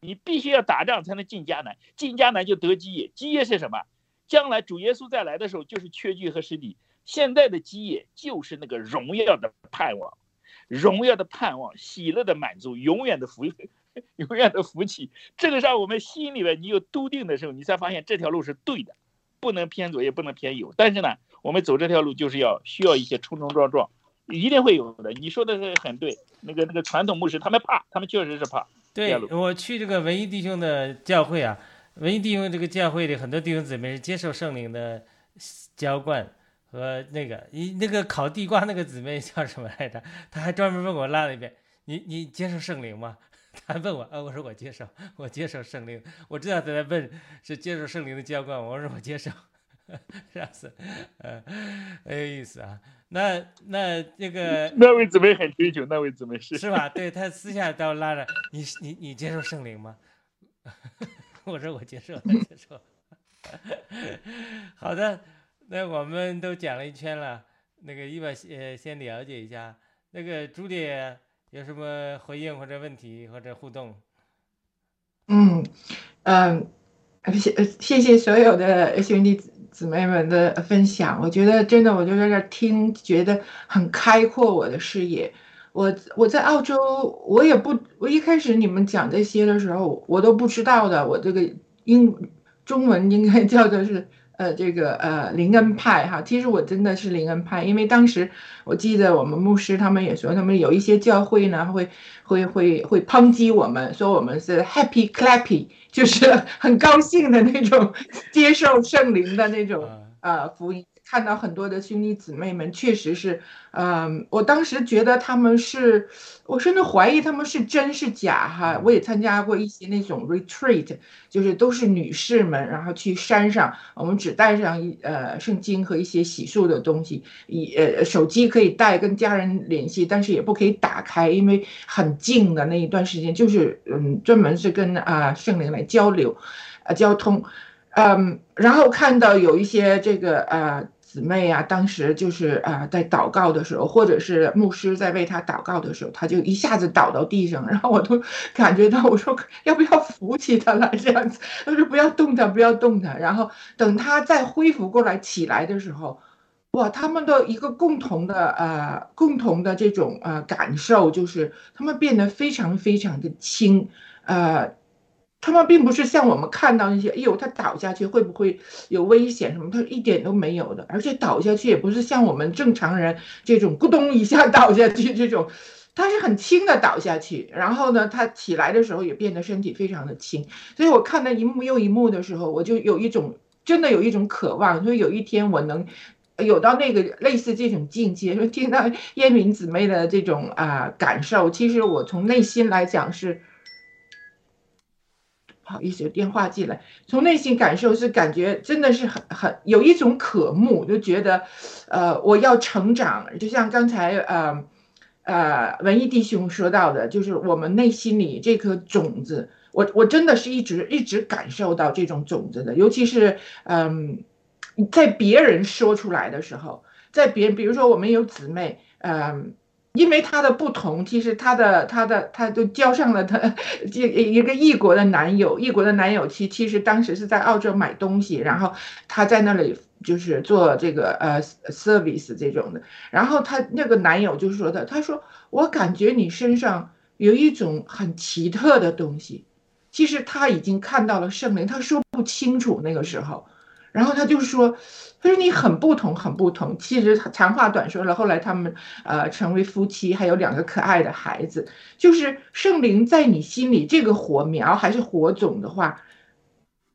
Speaker 3: 你必须要打仗才能进迦南，进迦南就得基业。基业是什么？将来主耶稣再来的时候，就是缺据和实底。现在的基业就是那个荣耀的盼望，荣耀的盼望，喜乐的满足，永远的福，(laughs) 永远的福气。这个让我们心里边你有笃定的时候，你才发现这条路是对的，不能偏左，也不能偏右。但是呢，我们走这条路就是要需要一些冲冲撞撞，一定会有的。你说的是很对，那个那个传统牧师他们怕，他们确实是怕。
Speaker 1: 对我去这个文艺弟兄的教会啊，文艺弟兄这个教会里很多弟兄姊妹是接受圣灵的浇灌和那个一那个烤地瓜那个姊妹叫什么来着？他还专门问我拉了一遍：“你你接受圣灵吗？” (laughs) 他问我，呃，我说我接受，我接受圣灵。我知道他在问是接受圣灵的浇灌，我说我接受，这样子，呃，很有意思啊。那那这个
Speaker 3: 那位姊妹很追求，那位姊妹是
Speaker 1: 是吧？对他私下到拉着你，你你接受圣灵吗？(laughs) 我说我接受，他接受。好的，那我们都讲了一圈了，那个伊娃先先了解一下，那个朱莉有什么回应或者问题或者互动？
Speaker 5: 嗯嗯，谢谢谢所有的兄弟姊妹们的分享，我觉得真的，我就在这听，觉得很开阔我的视野。我我在澳洲，我也不，我一开始你们讲这些的时候，我都不知道的，我这个英中文应该叫的是。呃，这个呃，灵恩派哈，其实我真的是灵恩派，因为当时我记得我们牧师他们也说，他们有一些教会呢会会会会抨击我们，说我们是 happy clappy，就是很高兴的那种 (laughs) 接受圣灵的那种呃福音。看到很多的兄弟姊妹们，确实是，嗯，我当时觉得他们是，我甚至怀疑他们是真是假哈。我也参加过一些那种 retreat，就是都是女士们，然后去山上，我们只带上一呃圣经和一些洗漱的东西，以呃手机可以带跟家人联系，但是也不可以打开，因为很静的那一段时间，就是嗯专门是跟啊圣灵来交流，啊交通，嗯，然后看到有一些这个呃。姊妹啊，当时就是啊，在祷告的时候，或者是牧师在为他祷告的时候，他就一下子倒到地上，然后我都 (laughs) 感觉到，我说要不要扶起他来这样子？他说不要动他，不要动他。然后等他再恢复过来起来的时候，哇，他们的一个共同的呃，共同的这种呃感受就是，他们变得非常非常的轻，呃。他们并不是像我们看到那些，哎呦，他倒下去会不会有危险什么？他一点都没有的，而且倒下去也不是像我们正常人这种咕咚一下倒下去这种，他是很轻的倒下去，然后呢，他起来的时候也变得身体非常的轻。所以我看到一幕又一幕的时候，我就有一种真的有一种渴望，说有一天我能有到那个类似这种境界。说听到燕明姊妹的这种啊感受，其实我从内心来讲是。不好意思，电话进来。从内心感受是感觉真的是很很有一种渴慕，就觉得，呃，我要成长。就像刚才呃呃文艺弟兄说到的，就是我们内心里这颗种子，我我真的是一直一直感受到这种种子的。尤其是嗯，在别人说出来的时候，在别人比如说我们有姊妹，嗯。因为他的不同，其实他的他的他都交上了他 (laughs) 这一个异国的男友，异国的男友其其实当时是在澳洲买东西，然后他在那里就是做这个呃 service 这种的，然后他那个男友就说的，他说我感觉你身上有一种很奇特的东西，其实他已经看到了圣灵，他说不清楚那个时候。然后他就说：“他说你很不同，很不同。其实长话短说了，后来他们呃成为夫妻，还有两个可爱的孩子。就是圣灵在你心里这个火苗还是火种的话，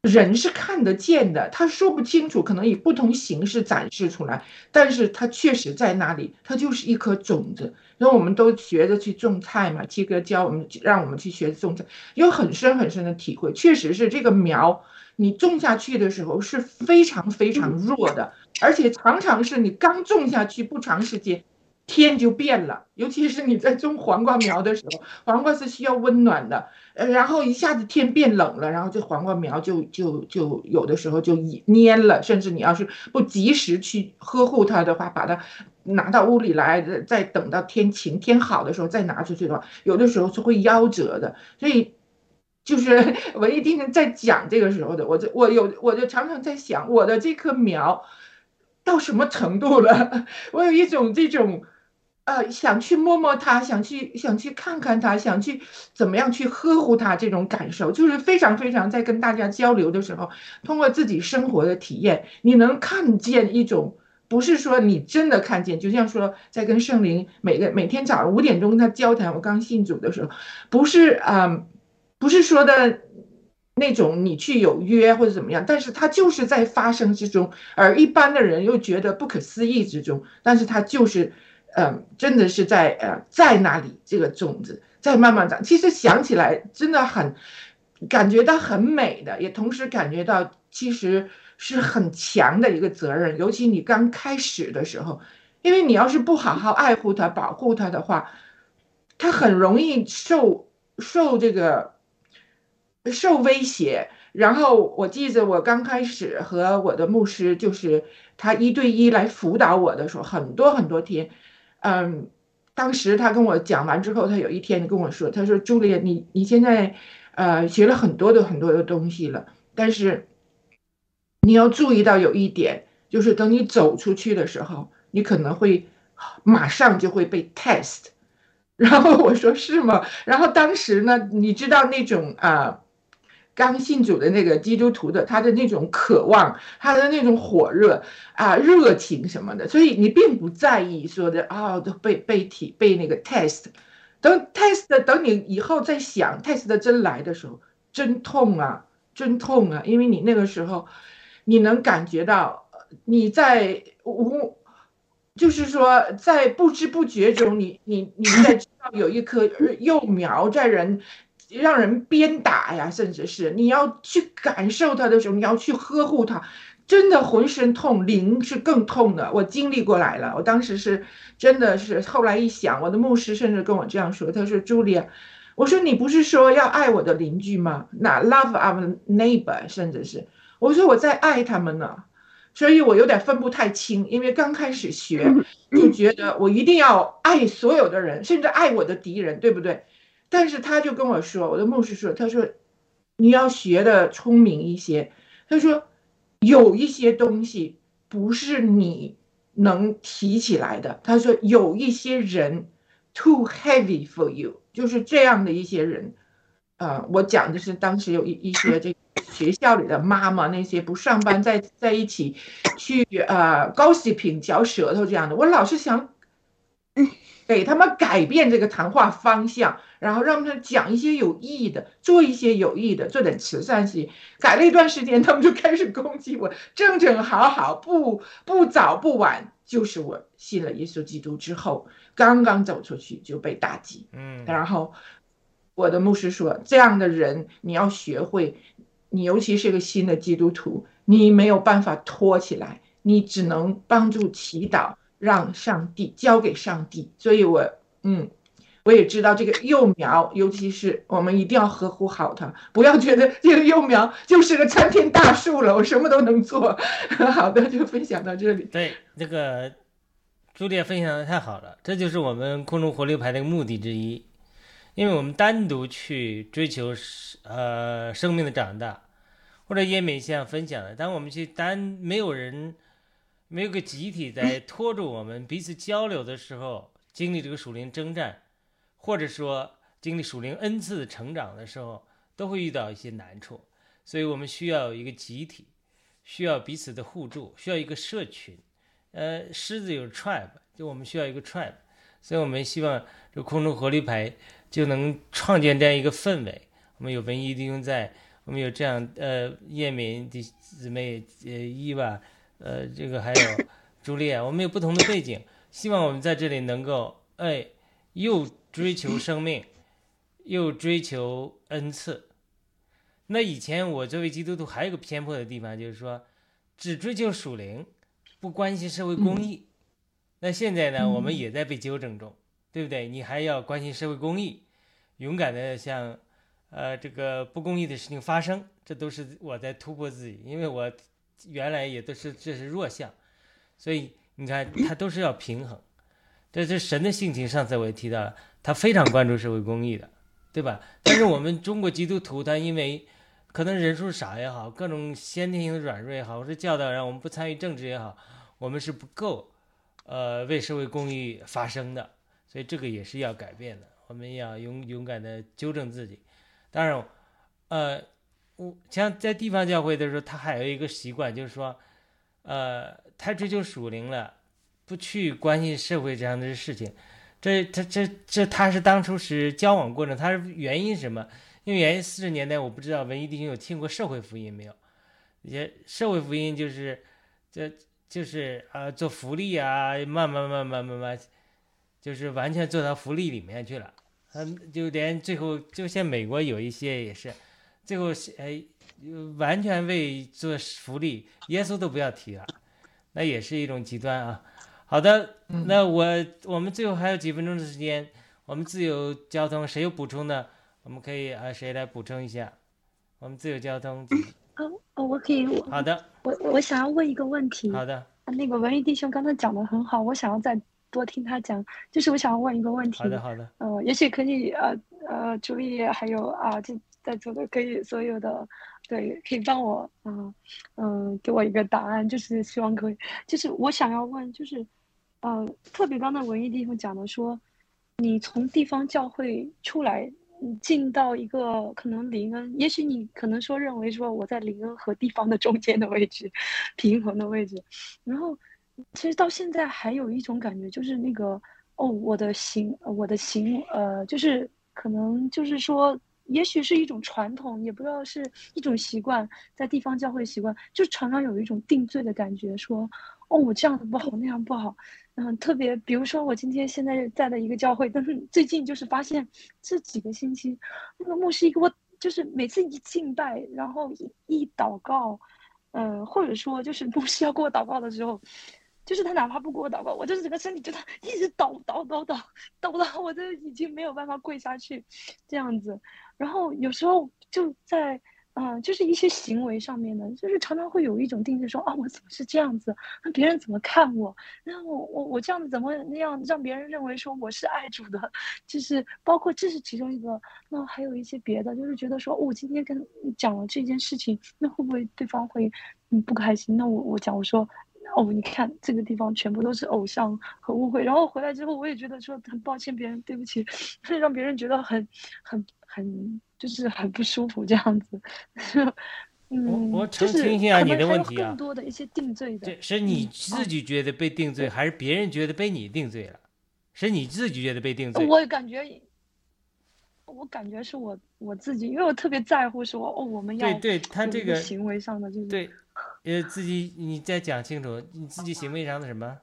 Speaker 5: 人是看得见的。他说不清楚，可能以不同形式展示出来，但是他确实在那里，他就是一颗种子。然后我们都学着去种菜嘛，七哥教我们，让我们去学种菜，有很深很深的体会。确实是这个苗。”你种下去的时候是非常非常弱的，而且常常是你刚种下去不长时间，天就变了。尤其是你在种黄瓜苗的时候，黄瓜是需要温暖的，呃，然后一下子天变冷了，然后这黄瓜苗就就就有的时候就蔫了，甚至你要是不及时去呵护它的话，把它拿到屋里来，再等到天晴天好的时候再拿出去的话，有的时候是会夭折的，所以。就是我一听在讲这个时候的，我就我有我就常常在想，我的这棵苗到什么程度了？(laughs) 我有一种这种，呃，想去摸摸它，想去想去看看它，想去怎么样去呵护它这种感受，就是非常非常在跟大家交流的时候，通过自己生活的体验，你能看见一种，不是说你真的看见，就像说在跟圣灵每个每天早上五点钟跟他交谈，我刚信主的时候，不是啊。不是说的那种你去有约或者怎么样，但是它就是在发生之中，而一般的人又觉得不可思议之中，但是它就是嗯，真的是在呃在那里这个种子在慢慢长。其实想起来真的很感觉到很美的，也同时感觉到其实是很强的一个责任，尤其你刚开始的时候，因为你要是不好好爱护它、保护它的话，它很容易受受这个受威胁。然后我记得我刚开始和我的牧师，就是他一对一来辅导我的时候，很多很多天，嗯，当时他跟我讲完之后，他有一天跟我说，他说：“朱莉，你你现在呃学了很多的很多的东西了，但是你要注意到有一点，就是等你走出去的时候，你可能会马上就会被 test。(laughs) ”然后我说：“是吗？”然后当时呢，你知道那种啊。刚信主的那个基督徒的，他的那种渴望，他的那种火热啊，热情什么的，所以你并不在意说的啊，都被被体被那个 test，等 test 等你以后再想 test 的真来的时候，真痛啊，真痛啊，因为你那个时候，你能感觉到你在无，就是说在不知不觉中，你你你在知道有一颗幼苗在人。让人鞭打呀，甚至是你要去感受它的时候，你要去呵护它，真的浑身痛，灵是更痛的。我经历过来了，我当时是真的是，后来一想，我的牧师甚至跟我这样说，他说：“朱莉，我说你不是说要爱我的邻居吗？那 love our neighbor，甚至是我说我在爱他们呢，所以我有点分不太清，因为刚开始学就觉得我一定要爱所有的人，甚至爱我的敌人，对不对？”但是他就跟我说，我的牧师说，他说你要学的聪明一些。他说有一些东西不是你能提起来的。他说有一些人 too heavy for you，就是这样的一些人。呃，我讲的是当时有一一些这学校里的妈妈，那些不上班在在一起去呃 gossiping 嚼舌头这样的。我老是想给他们改变这个谈话方向。然后让他们讲一些有意义的，做一些有意义的，做点慈善事业。改了一段时间，他们就开始攻击我。正正好好，不不早不晚，就是我信了耶稣基督之后，刚刚走出去就被打击。
Speaker 1: 嗯，
Speaker 5: 然后我的牧师说，这样的人你要学会，你尤其是个新的基督徒，你没有办法拖起来，你只能帮助祈祷，让上帝交给上帝。所以我嗯。我也知道这个幼苗，尤其是我们一定要呵护好它，不要觉得这个幼苗就是个参天大树了，我什么都能做。(laughs) 好的，就分享到这里。
Speaker 1: 对，这个朱莉分享的太好了，这就是我们空中活力牌的目的之一。因为我们单独去追求呃生命的长大，或者叶美像分享的，当我们去单没有人没有个集体在拖住我们彼此交流的时候，经历这个属灵征战。或者说经历属灵恩赐的成长的时候，都会遇到一些难处，所以我们需要有一个集体，需要彼此的互助，需要一个社群。呃，狮子有 tribe，就我们需要一个 tribe，所以我们希望这空中活力牌就能创建这样一个氛围。我们有文艺弟兄在，我们有这样呃叶敏的姊妹呃伊娃，呃这个还有 (coughs) 朱丽叶，我们有不同的背景，希望我们在这里能够哎又。追求生命，又追求恩赐。那以前我作为基督徒还有个偏颇的地方，就是说只追求属灵，不关心社会公益。那现在呢，我们也在被纠正中，对不对？你还要关心社会公益，勇敢的向呃这个不公义的事情发生，这都是我在突破自己，因为我原来也都是这是弱项，所以你看，他都是要平衡。这是神的性情，上次我也提到了。他非常关注社会公益的，对吧？但是我们中国基督徒，他因为可能人数少也好，各种先天性的软弱也好，或者教导让我们不参与政治也好，我们是不够，呃，为社会公益发声的。所以这个也是要改变的，我们要勇勇敢的纠正自己。当然，呃，我像在地方教会的时候，他还有一个习惯，就是说，呃，太追求属灵了，不去关心社会这样的事情。这这这这，他是当初是交往过程，他是原因什么？因为原因四十年代，我不知道文艺弟兄有听过社会福音没有？也社会福音就是，这就是啊，做福利啊，慢慢慢慢慢慢，就是完全做到福利里面去了。嗯，就连最后，就像美国有一些也是，最后是哎，完全为做福利，耶稣都不要提了，(laughs) 那也是一种极端啊。好的，那我我们最后还有几分钟的时间，我们自由交通谁有补充的，我们可以啊，谁来补充一下？我们自由交通。
Speaker 2: 哦哦，我可以。
Speaker 1: 好的。
Speaker 2: 我我想要问一个问题。
Speaker 1: 好的。
Speaker 2: 那个文艺弟兄刚才讲的很好，我想要再多听他讲。就是我想要问一个问题。
Speaker 1: 好的好的。
Speaker 2: 呃，也许可以呃呃，朱丽叶还有啊，这在座的可以所有的，对，可以帮我啊嗯给我一个答案，就是希望可以，就是我想要问，就是呃，特别刚才文艺弟兄讲的说，你从地方教会出来。你进到一个可能林恩，也许你可能说认为说我在林恩和地方的中间的位置，平衡的位置，然后其实到现在还有一种感觉，就是那个哦，我的行，我的行，呃，就是可能就是说，也许是一种传统，也不知道是一种习惯，在地方教会习惯，就常常有一种定罪的感觉，说哦，我这样子不好，那样不好。嗯，特别比如说我今天现在在的一个教会，但是最近就是发现这几个星期，那个牧师一给我就是每次一敬拜，然后一一祷告，嗯，或者说就是牧师要给我祷告的时候，就是他哪怕不给我祷告，我就是整个身体就他一直抖抖抖抖抖到我都已经没有办法跪下去，这样子，然后有时候就在。啊，就是一些行为上面的，就是常常会有一种定制，说啊，我怎么是这样子？那别人怎么看我？那我我我这样子怎么那样让别人认为说我是爱主的？(laughs) 就是包括这是其中一个，那还有一些别的，就是觉得说，我今天跟讲了这件事情，那会不会对方会嗯不开心？那我我讲我说，哦，你看这个地方全部都是偶像和误会，然后回来之后我也觉得说很抱歉，别人对不起，(laughs) 让别人觉得很很很。就是很不舒服这样子，(laughs) 嗯，
Speaker 1: 我澄清一下你的问题
Speaker 2: 啊，更多的一些定罪的，
Speaker 1: 对，是你自己觉得被定罪，还是别人觉得被你定罪了？是你自己觉得被定罪？
Speaker 2: 我感觉，我感觉是我我自己，因为我特别在乎说哦，我们要
Speaker 1: 对对他这个
Speaker 2: 行为上的就是
Speaker 1: 对，呃，自己你再讲清楚你自己行为上的什么？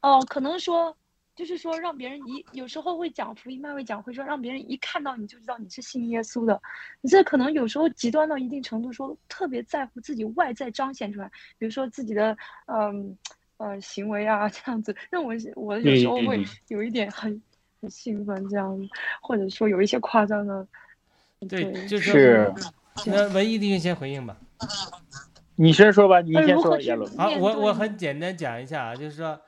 Speaker 2: 哦，可能说。就是说，让别人一有时候会讲福音派会讲，会说让别人一看到你就知道你是信耶稣的。你这可能有时候极端到一定程度，说特别在乎自己外在彰显出来，比如说自己的嗯呃行为啊这样子，认为我有时候会有一点很很兴奋这样，或者说有一些夸张的。
Speaker 1: 对，就是那文艺弟兄先回应吧。
Speaker 3: 你先说吧，你先说。
Speaker 1: 好，我我很简单讲一下啊，就是说，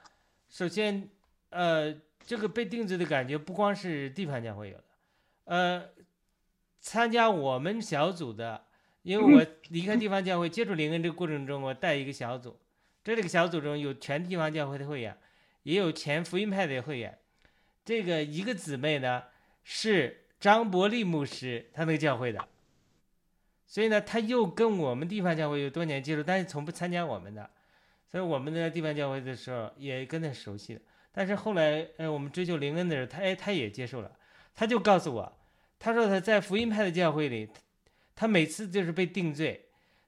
Speaker 1: 首先。呃，这个被定制的感觉不光是地方教会有的，呃，参加我们小组的，因为我离开地方教会接触灵恩这个过程中，我带一个小组，这个小组中有全地方教会的会员，也有前福音派的会员。这个一个姊妹呢是张伯利牧师他那个教会的，所以呢他又跟我们地方教会有多年接触，但是从不参加我们的，所以我们的地方教会的时候也跟他熟悉的。但是后来，呃，我们追求灵恩的时候，他哎，他也接受了，他就告诉我，他说他在福音派的教会里，他每次就是被定罪，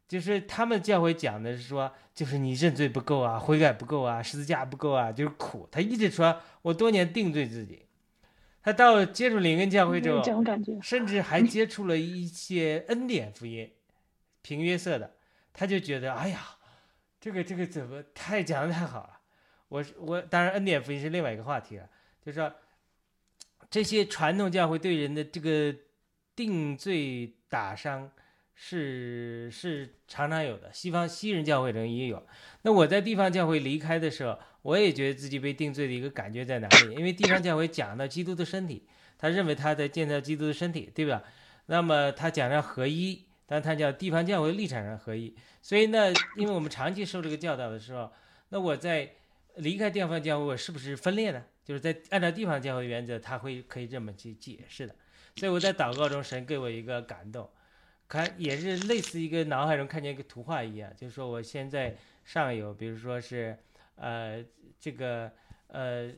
Speaker 1: 就是他们教会讲的是说，就是你认罪不够啊，悔改不够啊，十字架不够啊，就是苦。他一直说我多年定罪自己，他到接触灵恩教会之后，甚至还接触了一些恩典福音，平约瑟的，他就觉得，哎呀，这个这个怎么太讲的太好了。我我当然恩典福音是另外一个话题了，就是说这些传统教会对人的这个定罪打伤是是常常有的，西方西人教会中也有。那我在地方教会离开的时候，我也觉得自己被定罪的一个感觉在哪里？因为地方教会讲到基督的身体，他认为他在建造基督的身体，对吧？那么他讲到合一，但他叫地方教会立场上合一，所以呢，因为我们长期受这个教导的时候，那我在。离开地方教会我是不是分裂呢？就是在按照地方教会原则，他会可以这么去解释的。所以我在祷告中，神给我一个感动，看也是类似一个脑海中看见一个图画一样，就是说我现在上游，比如说是呃这个呃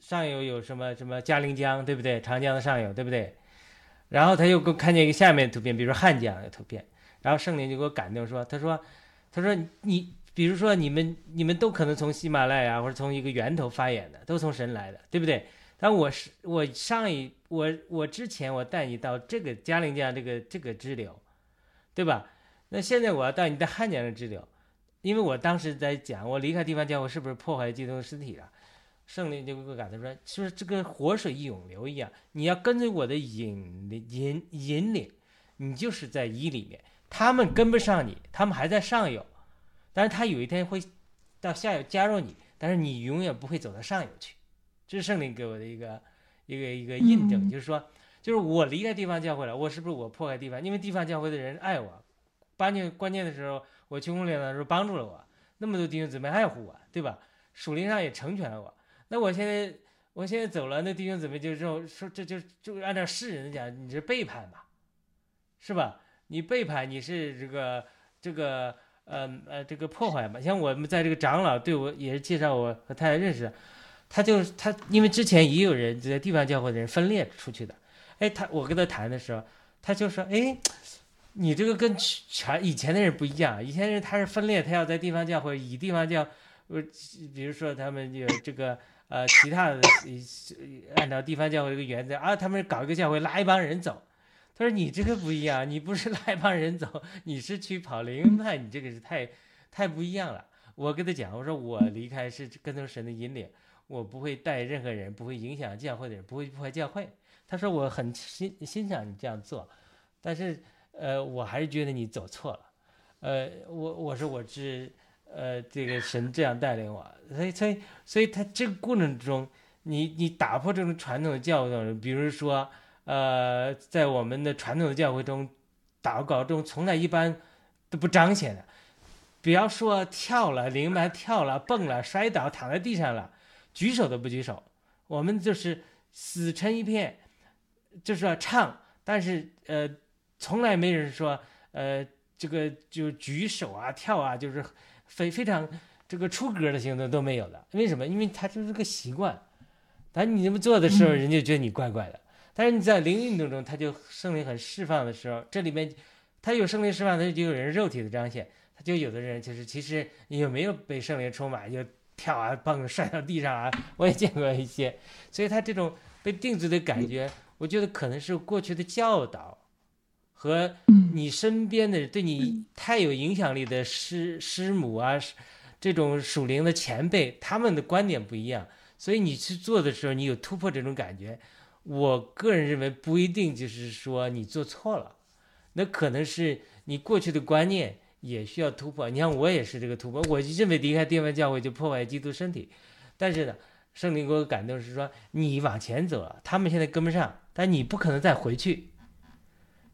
Speaker 1: 上游有什么什么嘉陵江，对不对？长江的上游，对不对？然后他又给我看见一个下面的图片，比如说汉江的图片，然后圣灵就给我感动说，他说他说你。比如说，你们你们都可能从喜马拉雅或者从一个源头发言的，都从神来的，对不对？但我是我上一我我之前我带你到这个嘉陵江这个这个支流，对吧？那现在我要到你的汉江的支流，因为我当时在讲我离开地方教会是不是破坏基督的尸体了？圣灵就给我感觉说，是不是这跟活水涌流一样？你要跟着我的引引引领，你就是在一里面，他们跟不上你，他们还在上游，但是他有一天会到下游加入你，但是你永远不会走到上游去。这是圣灵给我的一个一个一个印证，
Speaker 5: 嗯
Speaker 1: 就是说，就是我离开地方教会了，我是不是我破坏地方？因为地方教会的人爱我，关键关键的时候，我穷苦潦倒的时候帮助了我，那么多弟兄姊妹爱护我，对吧？属灵上也成全了我。那我现在我现在走了，那弟兄姊妹就说说这就就按照世人的讲，你是背叛吧，是吧？你背叛，你是这个这个呃呃这个破坏嘛？像我们在这个长老对我也是介绍我和太太认识，他就是他，因为之前也有人在地方教会的人分裂出去的，哎，他我跟他谈的时候，他就说，哎，你这个跟全以前的人不一样，以前人他是分裂，他要在地方教会以地方教，呃，比如说他们有这个呃其他的按照地方教会这个原则啊，他们搞一个教会拉一帮人走。他说：“你这个不一样，你不是拉一帮人走，你是去跑灵恩派，你这个是太太不一样了。”我跟他讲，我说我离开是跟从神的引领，我不会带任何人，不会影响教会的人，不会破坏教会。他说我很欣欣赏你这样做，但是呃，我还是觉得你走错了。呃，我我说我是呃这个神这样带领我，所以所以所以他这个过程中，你你打破这种传统的教育，比如说。呃，在我们的传统的教会中，祷告中从来一般都不彰显的。不要说跳了、灵蛮跳了、蹦了、摔倒、躺在地上了，举手都不举手。我们就是死成一片，就是要唱，但是呃，从来没人说呃，这个就举手啊、跳啊，就是非非常这个出格的行动都没有的。为什么？因为他就是个习惯。但你这么做的时候，人就觉得你怪怪的。但是你在灵运动中，他就圣灵很释放的时候，这里面他有圣灵释放，他就有人肉体的彰显，他就有的人就是其实你有没有被圣灵充满，就跳啊蹦摔到地上啊，我也见过一些，所以他这种被定罪的感觉，我觉得可能是过去的教导和你身边的对你太有影响力的师师母啊，这种属灵的前辈，他们的观点不一样，所以你去做的时候，你有突破这种感觉。我个人认为不一定就是说你做错了，那可能是你过去的观念也需要突破。你看我也是这个突破，我认为离开地方教会就破坏基督身体，但是呢，圣灵给我感动是说你往前走了，他们现在跟不上，但你不可能再回去，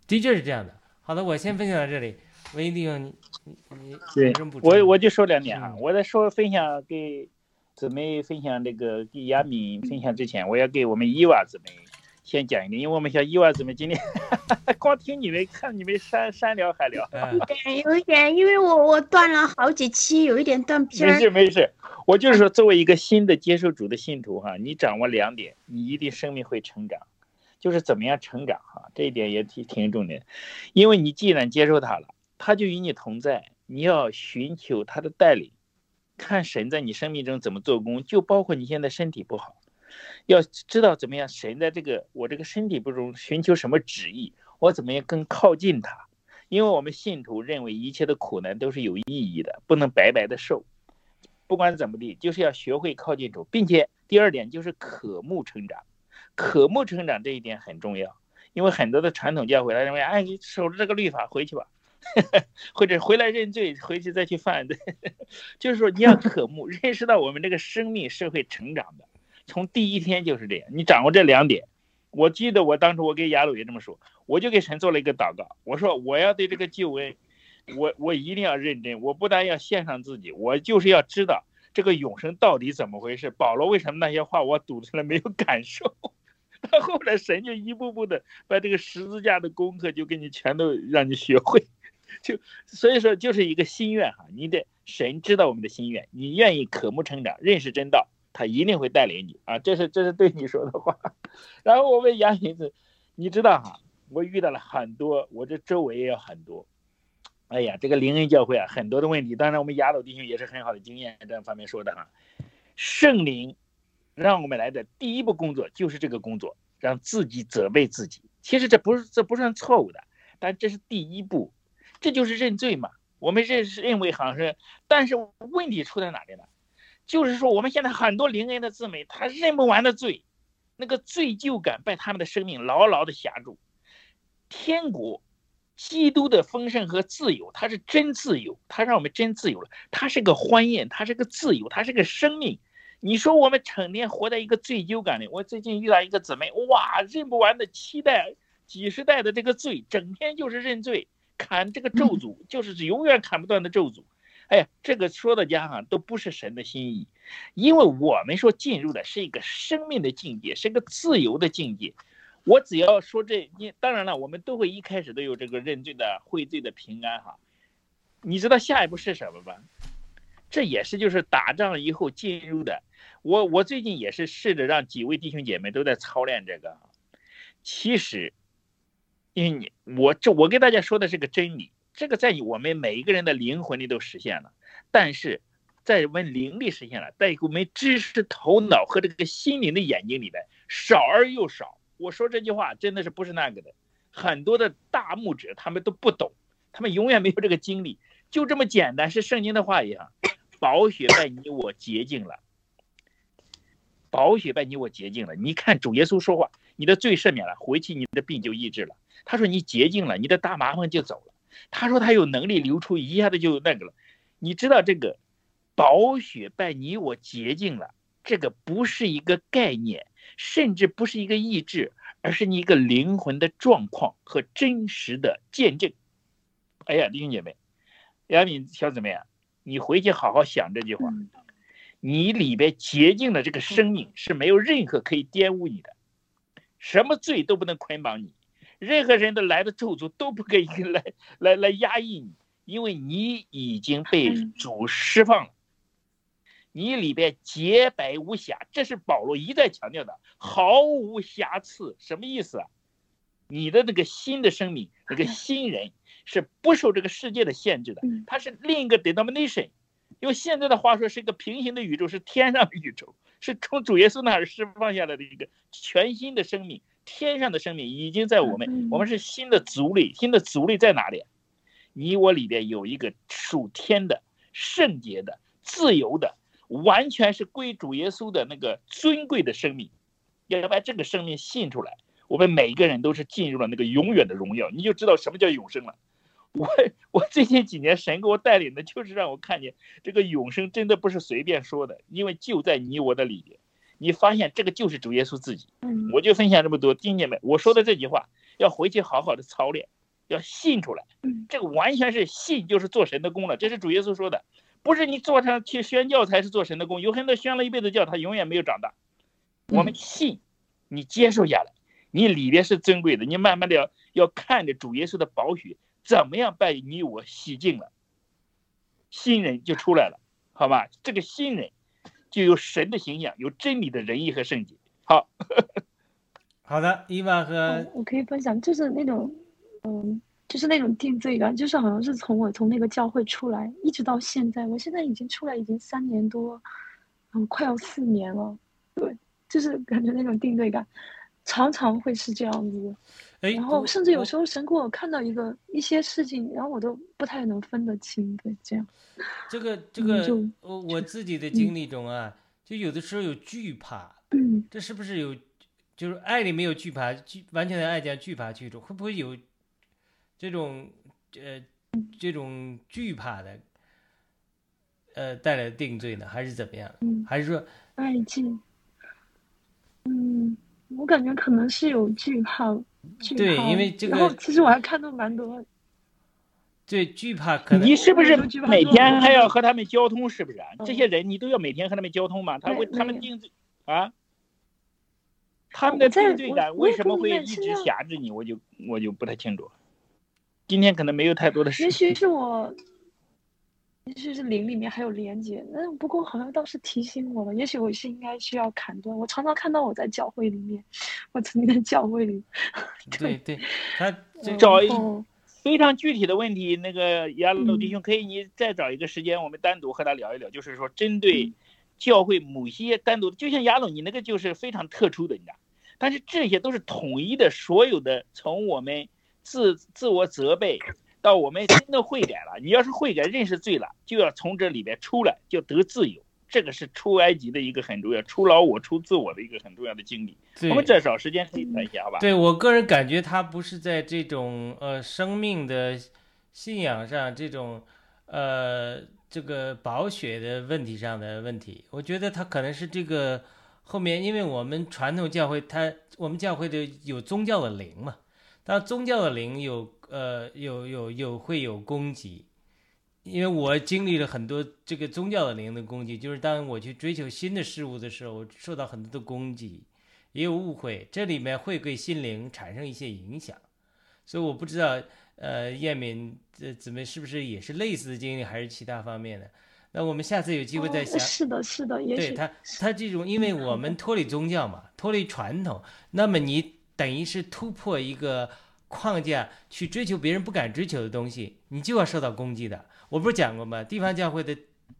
Speaker 1: 的确是这样的。好的，我先分享到这里，文一弟兄，你你你？
Speaker 3: 我我就说两点哈，
Speaker 1: 嗯
Speaker 3: 我在说分享给姊妹分享这个给亚敏分享之前，我要给我们伊娃姊妹先讲一点，因为我们像伊娃姊妹今天 (laughs) 光听你们看你们山山聊海聊，
Speaker 1: 嗯
Speaker 4: 有一点，因为我我断了好几期，有一点断片
Speaker 3: 没
Speaker 4: 儿。
Speaker 3: 事没事，我就是说作为一个新的接受主的信徒哈，你掌握两点，你一定生命会成长。就是怎么样成长哈，这一点也挺挺重点，因为你既然接受他了，他就与你同在，你要寻求他的带领，看神在你生命中怎么做工，就包括你现在身体不好，要知道怎么样神在这个我这个身体不中寻求什么旨意，我怎么样更靠近他，因为我们信徒认为一切的苦难都是有意义的，不能白白的受，不管怎么地，就是要学会靠近主，并且第二点就是渴慕成长。渴慕成长这一点很重要，因为很多的传统教会他认为，哎，你守着这个律法回去吧，(laughs) 或者回来认罪，回去再去犯罪，(laughs) 就是说你要渴慕，认识到我们这个生命是会成长的，从第一天就是这样。你掌握这两点，我记得我当初我给雅鲁也这么说，我就给神做了一个祷告，我说我要对这个救恩，我我一定要认真，我不但要献上自己，我就是要知道这个永生到底怎么回事。保罗为什么那些话我读出来没有感受？(laughs) 到后来神就一步步的把这个十字架的功课就给你全都让你学会，就所以说就是一个心愿哈，你得神知道我们的心愿，你愿意渴慕成长，认识真道，他一定会带领你啊，这是这是对你说的话。(laughs) 然后我问杨明子，你知道哈，我遇到了很多，我这周围也有很多。哎呀，这个灵恩教会啊，很多的问题，当然我们雅鲁弟兄也是很好的经验，这方面说的哈。圣灵让我们来的第一步工作就是这个工作，让自己责备自己。其实这不是这不算错误的，但这是第一步，这就是认罪嘛。我们认认为好像是，但是问题出在哪里呢？就是说我们现在很多灵恩的姊妹，她认不完的罪，那个罪疚感被他们的生命牢牢的辖住。天国。基督的丰盛和自由，它是真自由，它让我们真自由了。它是个欢宴，它是个自由，它是个生命。你说我们成天活在一个罪疚感里。我最近遇到一个姊妹，哇，认不完的期待，几十代的这个罪，整天就是认罪，砍这个咒诅，就是永远砍不断的咒诅。哎，这个说的家哈都不是神的心意，因为我们说进入的是一个生命的境界，是个自由的境界。我只要说这，你当然了，我们都会一开始都有这个认罪的悔罪的平安哈。你知道下一步是什么吗？这也是就是打仗以后进入的。我我最近也是试着让几位弟兄姐妹都在操练这个。其实，因为你我这我跟大家说的是个真理，这个在我们每一个人的灵魂里都实现了，但是在我们灵力实现了，在我们知识头脑和这个心灵的眼睛里边少而又少。我说这句话真的是不是那个的，很多的大拇指他们都不懂，他们永远没有这个经历，就这么简单，是圣经的话一样，宝血把你我洁净了，宝血把你我洁净了。你看主耶稣说话，你的罪赦免了，回去你的病就医治了。他说你洁净了，你的大麻烦就走了。他说他有能力流出，一下子就那个了。你知道这个宝血拜你我洁净了，这个不是一个概念。甚至不是一个意志，而是你一个灵魂的状况和真实的见证。哎呀，弟兄姐妹，亚敏小姊妹啊，你回去好好想这句话。你里边洁净的这个生命是没有任何可以玷污你的，什么罪都不能捆绑你，任何人的来的咒诅都不可以来 (laughs) 来来压抑你，因为你已经被主释放了。你里边洁白无瑕，这是保罗一再强调的，毫无瑕疵，什么意思啊？你的那个新的生命，那个新人是不受这个世界的限制的，它是另一个 denomination，用现在的话说是一个平行的宇宙，是天上的宇宙，是从主耶稣那儿释放下来的一个全新的生命，天上的生命已经在我们，我们是新的族类，新的族类在哪里？你我里边有一个属天的、圣洁的、自由的。完全是归主耶稣的那个尊贵的生命，要把这个生命信出来，我们每一个人都是进入了那个永远的荣耀，你就知道什么叫永生了。我我最近几年神给我带领的就是让我看见这个永生真的不是随便说的，因为就在你我的里边，你发现这个就是主耶稣自己。我就分享这么多，弟兄们，我说的这句话要回去好好的操练，要信出来。这个完全是信，就是做神的功了，这是主耶稣说的。不是你坐上去宣教才是做神的功，有很多宣了一辈子教，他永远没有长大。我们信，你接受下来，你里边是尊贵的，你慢慢的要要看着主耶稣的宝血怎么样把你我洗净了，新人就出来了，好吧？这个新人就有神的形象，有真理的仁义和圣洁。好，(laughs)
Speaker 1: 好的，伊娃和
Speaker 2: 我可以分享，就是那种，嗯。就是那种定罪感，就是好像是从我从那个教会出来，一直到现在，我现在已经出来已经三年多，嗯，快要四年了。对，就是感觉那种定罪感，常常会是这样子。然后甚至有时候神给我看到一个一些事情，然后我都不太能分得清。对，这样。
Speaker 1: 这个 (laughs) 这个，我我自己的经历中啊，就有的时候有惧怕。
Speaker 2: 嗯。
Speaker 1: 这是不是有？就是爱里没有惧怕，惧完全的爱加惧怕去中，会不会有？这种呃，这种惧怕的，呃，带来的定罪呢，还是怎么样？还是说
Speaker 2: 爱敬？嗯，我感觉可能是有惧怕，惧
Speaker 1: 怕。对，因为这个。
Speaker 2: 然后，其实我还看到蛮多。
Speaker 1: 对，惧怕可能。
Speaker 3: 你是不是每天还要和他们交通？是不是？这些人你都要每天和他们交通吗？他为他们定罪啊？他们的定罪感为什么会一直辖制你？我就我就不太清楚。今天可能没有太多的事。
Speaker 2: 也许是我，也许是灵里面还有连接。那不过好像倒是提醒我了。也许我是应该需要砍断。我常常看到我在教会里面，我曾经在教会里。(laughs)
Speaker 1: 对对，他
Speaker 3: 找一非常具体的问题，那个亚鲁弟兄可以，你再找一个时间，我们单独和他聊一聊。就是说，针对教会某些单独的，就像亚鲁，你那个就是非常特殊的，你知道。但是这些都是统一的，所有的从我们自自我责备到我们真的悔改了。你要是悔改认识罪了，就要从这里边出来，就得自由。这个是出埃及的一个很重要，出老我、出自我的一个很重要的经历。我们再找时间可以谈一下，好吧？
Speaker 1: 对我个人感觉，他不是在这种呃生命的信仰上，这种呃这个保血的问题上的问题。我觉得他可能是这个后面，因为我们传统教会，它我们教会的有宗教的灵嘛，当宗教的灵有呃有有有会有攻击。因为我经历了很多这个宗教的灵的攻击，就是当我去追求新的事物的时候，我受到很多的攻击，也有误会，这里面会对心灵产生一些影响。所以我不知道，呃，燕敏这姊妹是不是也是类似的经历，还是其他方面的？那我们下次有机会再想。
Speaker 2: 是的，是的，也
Speaker 1: 对他，他这种，因为我们 (laughs) 脱离宗教嘛，脱离传统，那么你等于是突破一个框架去追求别人不敢追求的东西，你就要受到攻击的。我不是讲过吗？地方教会的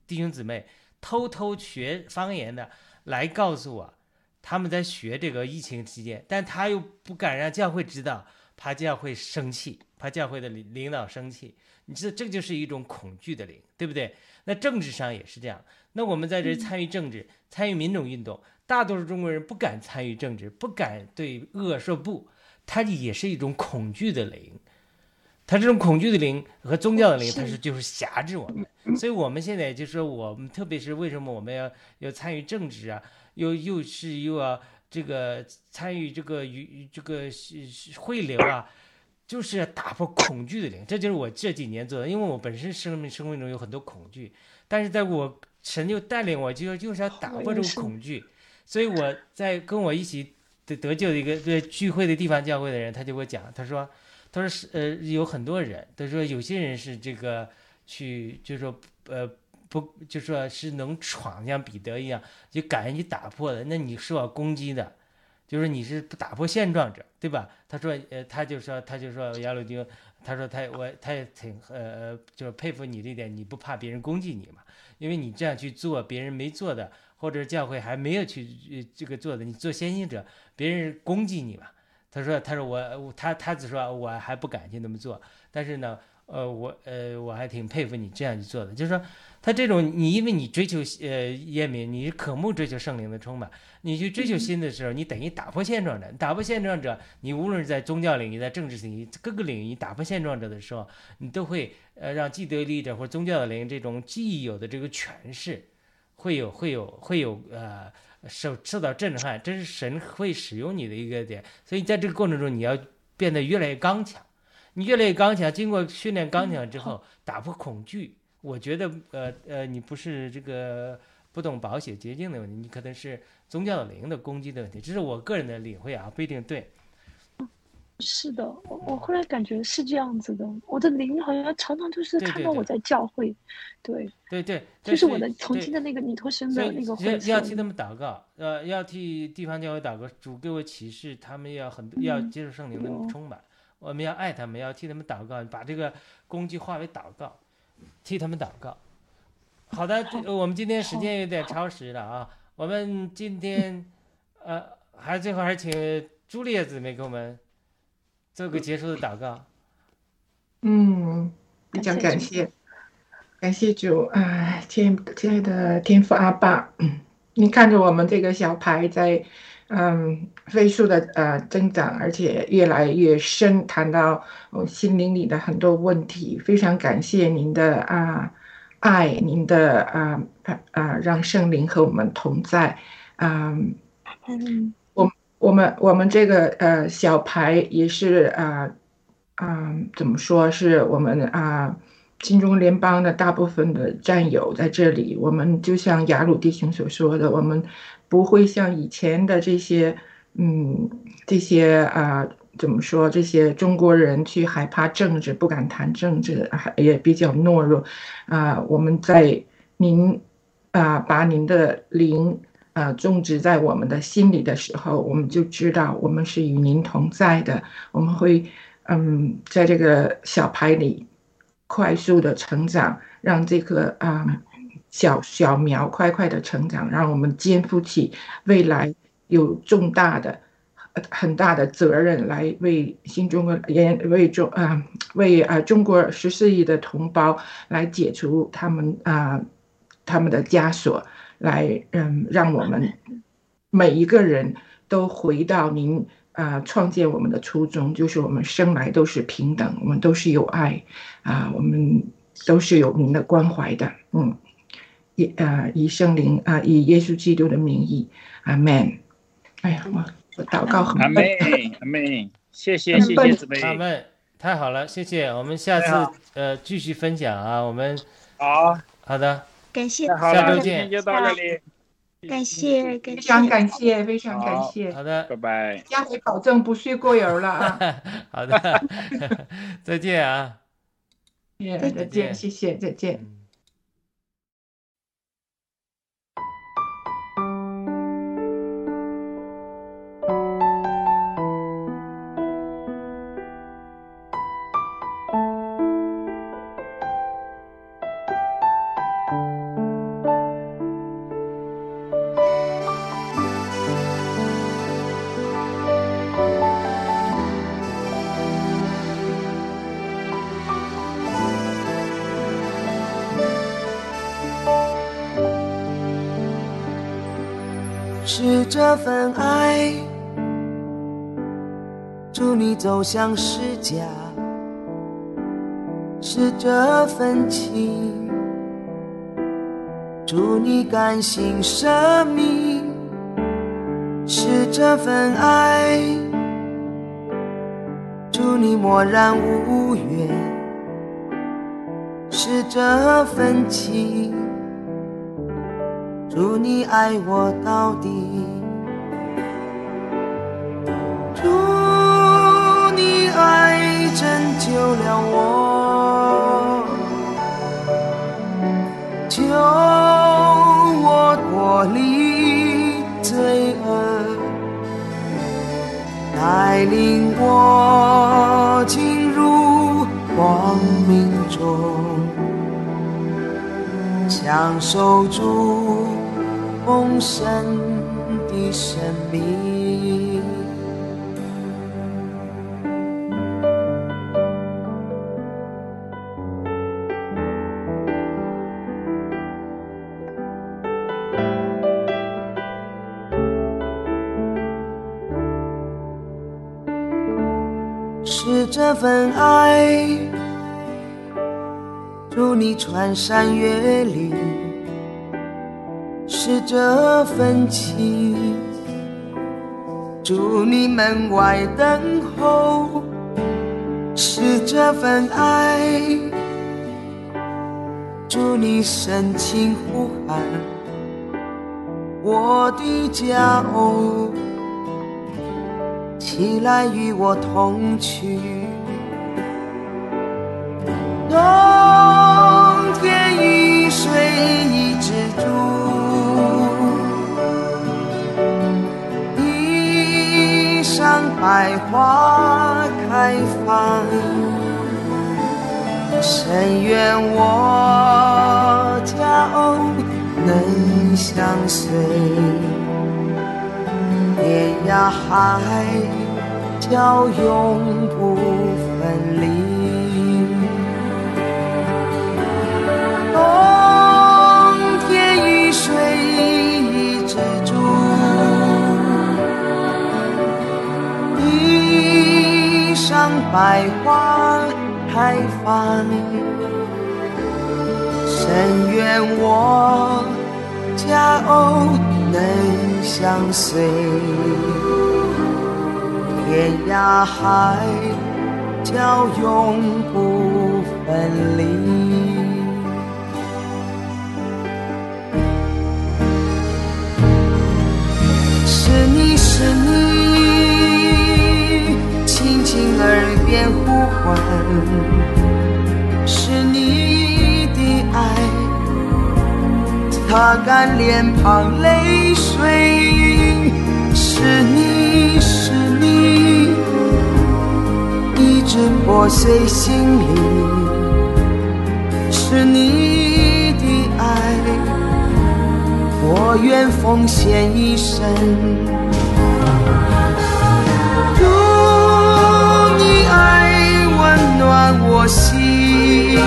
Speaker 1: 弟兄姊妹偷偷学方言的来告诉我，他们在学这个疫情期间，但他又不敢让教会知道，怕教会生气，怕教会的领领导生气。你知道，这就是一种恐惧的灵，对不对？那政治上也是这样。那我们在这参与政治，参与民主运动，大多数中国人不敢参与政治，不敢对恶说不，它也是一种恐惧的灵。它这种恐惧的灵和宗教的灵，它是就是辖制我们，所以我们现在就说，我们特别是为什么我们要要参与政治啊，又又是又要这个参与这个与这个汇流啊，就是要打破恐惧的灵，这就是我这几年做的，因为我本身生命生命中有很多恐惧，但是在我神就带领我，就就是要打破这个恐惧，所以我在跟我一起得得救的一个对聚会的地方教会的人，他就给我讲，他说。他说是呃有很多人，他说有些人是这个去，就说呃不，就说是能闯像彼得一样，就敢于去打破的。那你是要攻击的，就是你是不打破现状者，对吧？他说呃他就说他就说亚鲁丁，他说他我他也挺呃就是佩服你这点，你不怕别人攻击你嘛？因为你这样去做别人没做的，或者教会还没有去这个做的，你做先行者，别人攻击你嘛？他说：“他说我他他只说我还不敢去那么做，但是呢，呃，我呃我还挺佩服你这样去做的。就是说，他这种你因为你追求呃耶敏，你渴慕追求圣灵的充满，你去追求新的时候，你等于打破现状者。打破现状者，你无论是在宗教领域、在政治领域各个领域你打破现状者的时候，你都会呃让既得利益者或者宗教的灵这种既有的这个权势，会有会有会有呃。”受受到震撼，这是神会使用你的一个点，所以在这个过程中，你要变得越来越刚强。你越来越刚强，经过训练刚强之后，打破恐惧。我觉得，呃呃，你不是这个不懂保险捷径的问题，你可能是宗教的灵的攻击的问题。这是我个人的领会啊，不一定对。
Speaker 2: 是的，我我后来感觉是这样子的，我的灵好像常常就是看到我在教会，
Speaker 1: 对对对，
Speaker 2: 就是我的曾经的那个尼托生的那个会
Speaker 1: 要替他们祷告，呃，要替地方教会祷告，主给我启示，他们要很要接受圣灵的充满，我们要爱他们，要替他们祷告，把这个工具化为祷告，替他们祷告。好的，我们今天时间有点超时了啊，我们今天呃，还最后还请朱丽叶姊妹给我们。做个结束的祷告。
Speaker 5: 嗯，非常感谢，感谢主啊，亲亲爱的天父阿爸，你看着我们这个小牌在嗯飞速的呃增长，而且越来越深，谈到我心灵里的很多问题，非常感谢您的啊爱，您的啊啊让圣灵和我们同在，嗯嗯。我们我们这个呃小牌也是啊啊怎么说是我们啊金中联邦的大部分的战友在这里。我们就像雅鲁弟兄所说的，我们不会像以前的这些嗯这些啊怎么说这些中国人去害怕政治，不敢谈政治，还也比较懦弱啊。我们在您啊把您的灵。呃，种植在我们的心里的时候，我们就知道我们是与您同在的。我们会，嗯，在这个小牌里快速的成长，让这个啊小小苗快快的成长，让我们肩负起未来有重大的、很大的责任，来为新中国也为中啊、为啊、中国十四亿的同胞来解除他们啊、他们的枷锁，来嗯让我们每一个人都回到您啊、创建我们的初衷，就是我们生来都是平等，我们都是有爱啊、我们都是有您的关怀的，嗯。以呃以圣灵啊、以耶稣基督的名义，阿门。哎呀，我我祷告很
Speaker 3: 阿
Speaker 5: 笨
Speaker 3: 妹，(laughs) 阿门，谢谢谢谢姊妹，
Speaker 1: 阿门太好了，谢谢。我们下次呃继续分享啊，我们
Speaker 3: 好，
Speaker 1: 好的，
Speaker 4: 感谢
Speaker 1: 下周见
Speaker 3: 就到这里，
Speaker 4: 感谢感谢，
Speaker 5: 非常感谢，非常感谢。
Speaker 1: 好的，
Speaker 3: 拜拜。
Speaker 5: 下回保证不睡过油了啊！(laughs)
Speaker 1: 好的，(laughs) 再见啊。
Speaker 5: 耶
Speaker 4: 再
Speaker 5: 再见，谢谢，再见。
Speaker 6: 这份爱，祝你走向世家；是这份情，祝你甘心舍命；是这份爱，祝你默然无怨；是这份情。祝你爱我到底，了我，救我脱离罪恶，带领我进入光明中。享受主丰盛的生命。份爱。祝你穿山越岭，是这份情；祝你门外等候，是这份爱；祝你深情呼喊，我的家哦，起来与我同去。冬天雨水一直住，地上百花开放。深愿我佳偶能相随，天涯海角永不分离。冬天雨水止住，地上百花开放。深愿我家偶能相随，天涯海角永不分离。是你，轻轻耳边呼唤，是你的爱，擦干脸庞泪水，是你是你，一直破碎心灵，是你的爱。我愿奉献一生。爱温暖我心，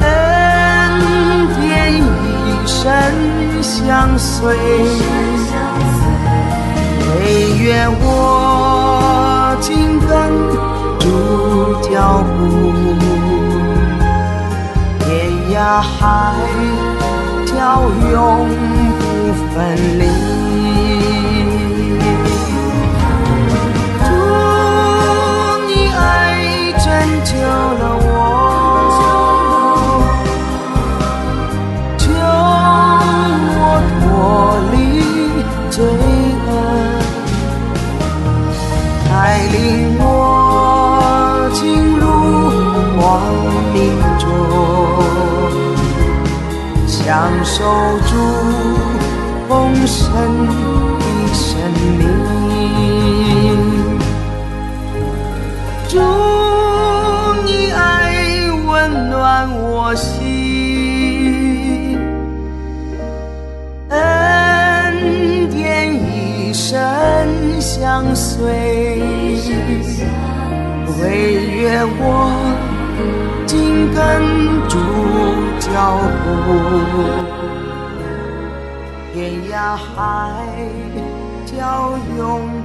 Speaker 6: 恩典一生相随。唯愿我紧跟主脚步，天涯海角永不分离。守住丰盛的生命。祝，你爱温暖我心，恩典一生相随。唯愿我紧跟主脚步，天涯海角永。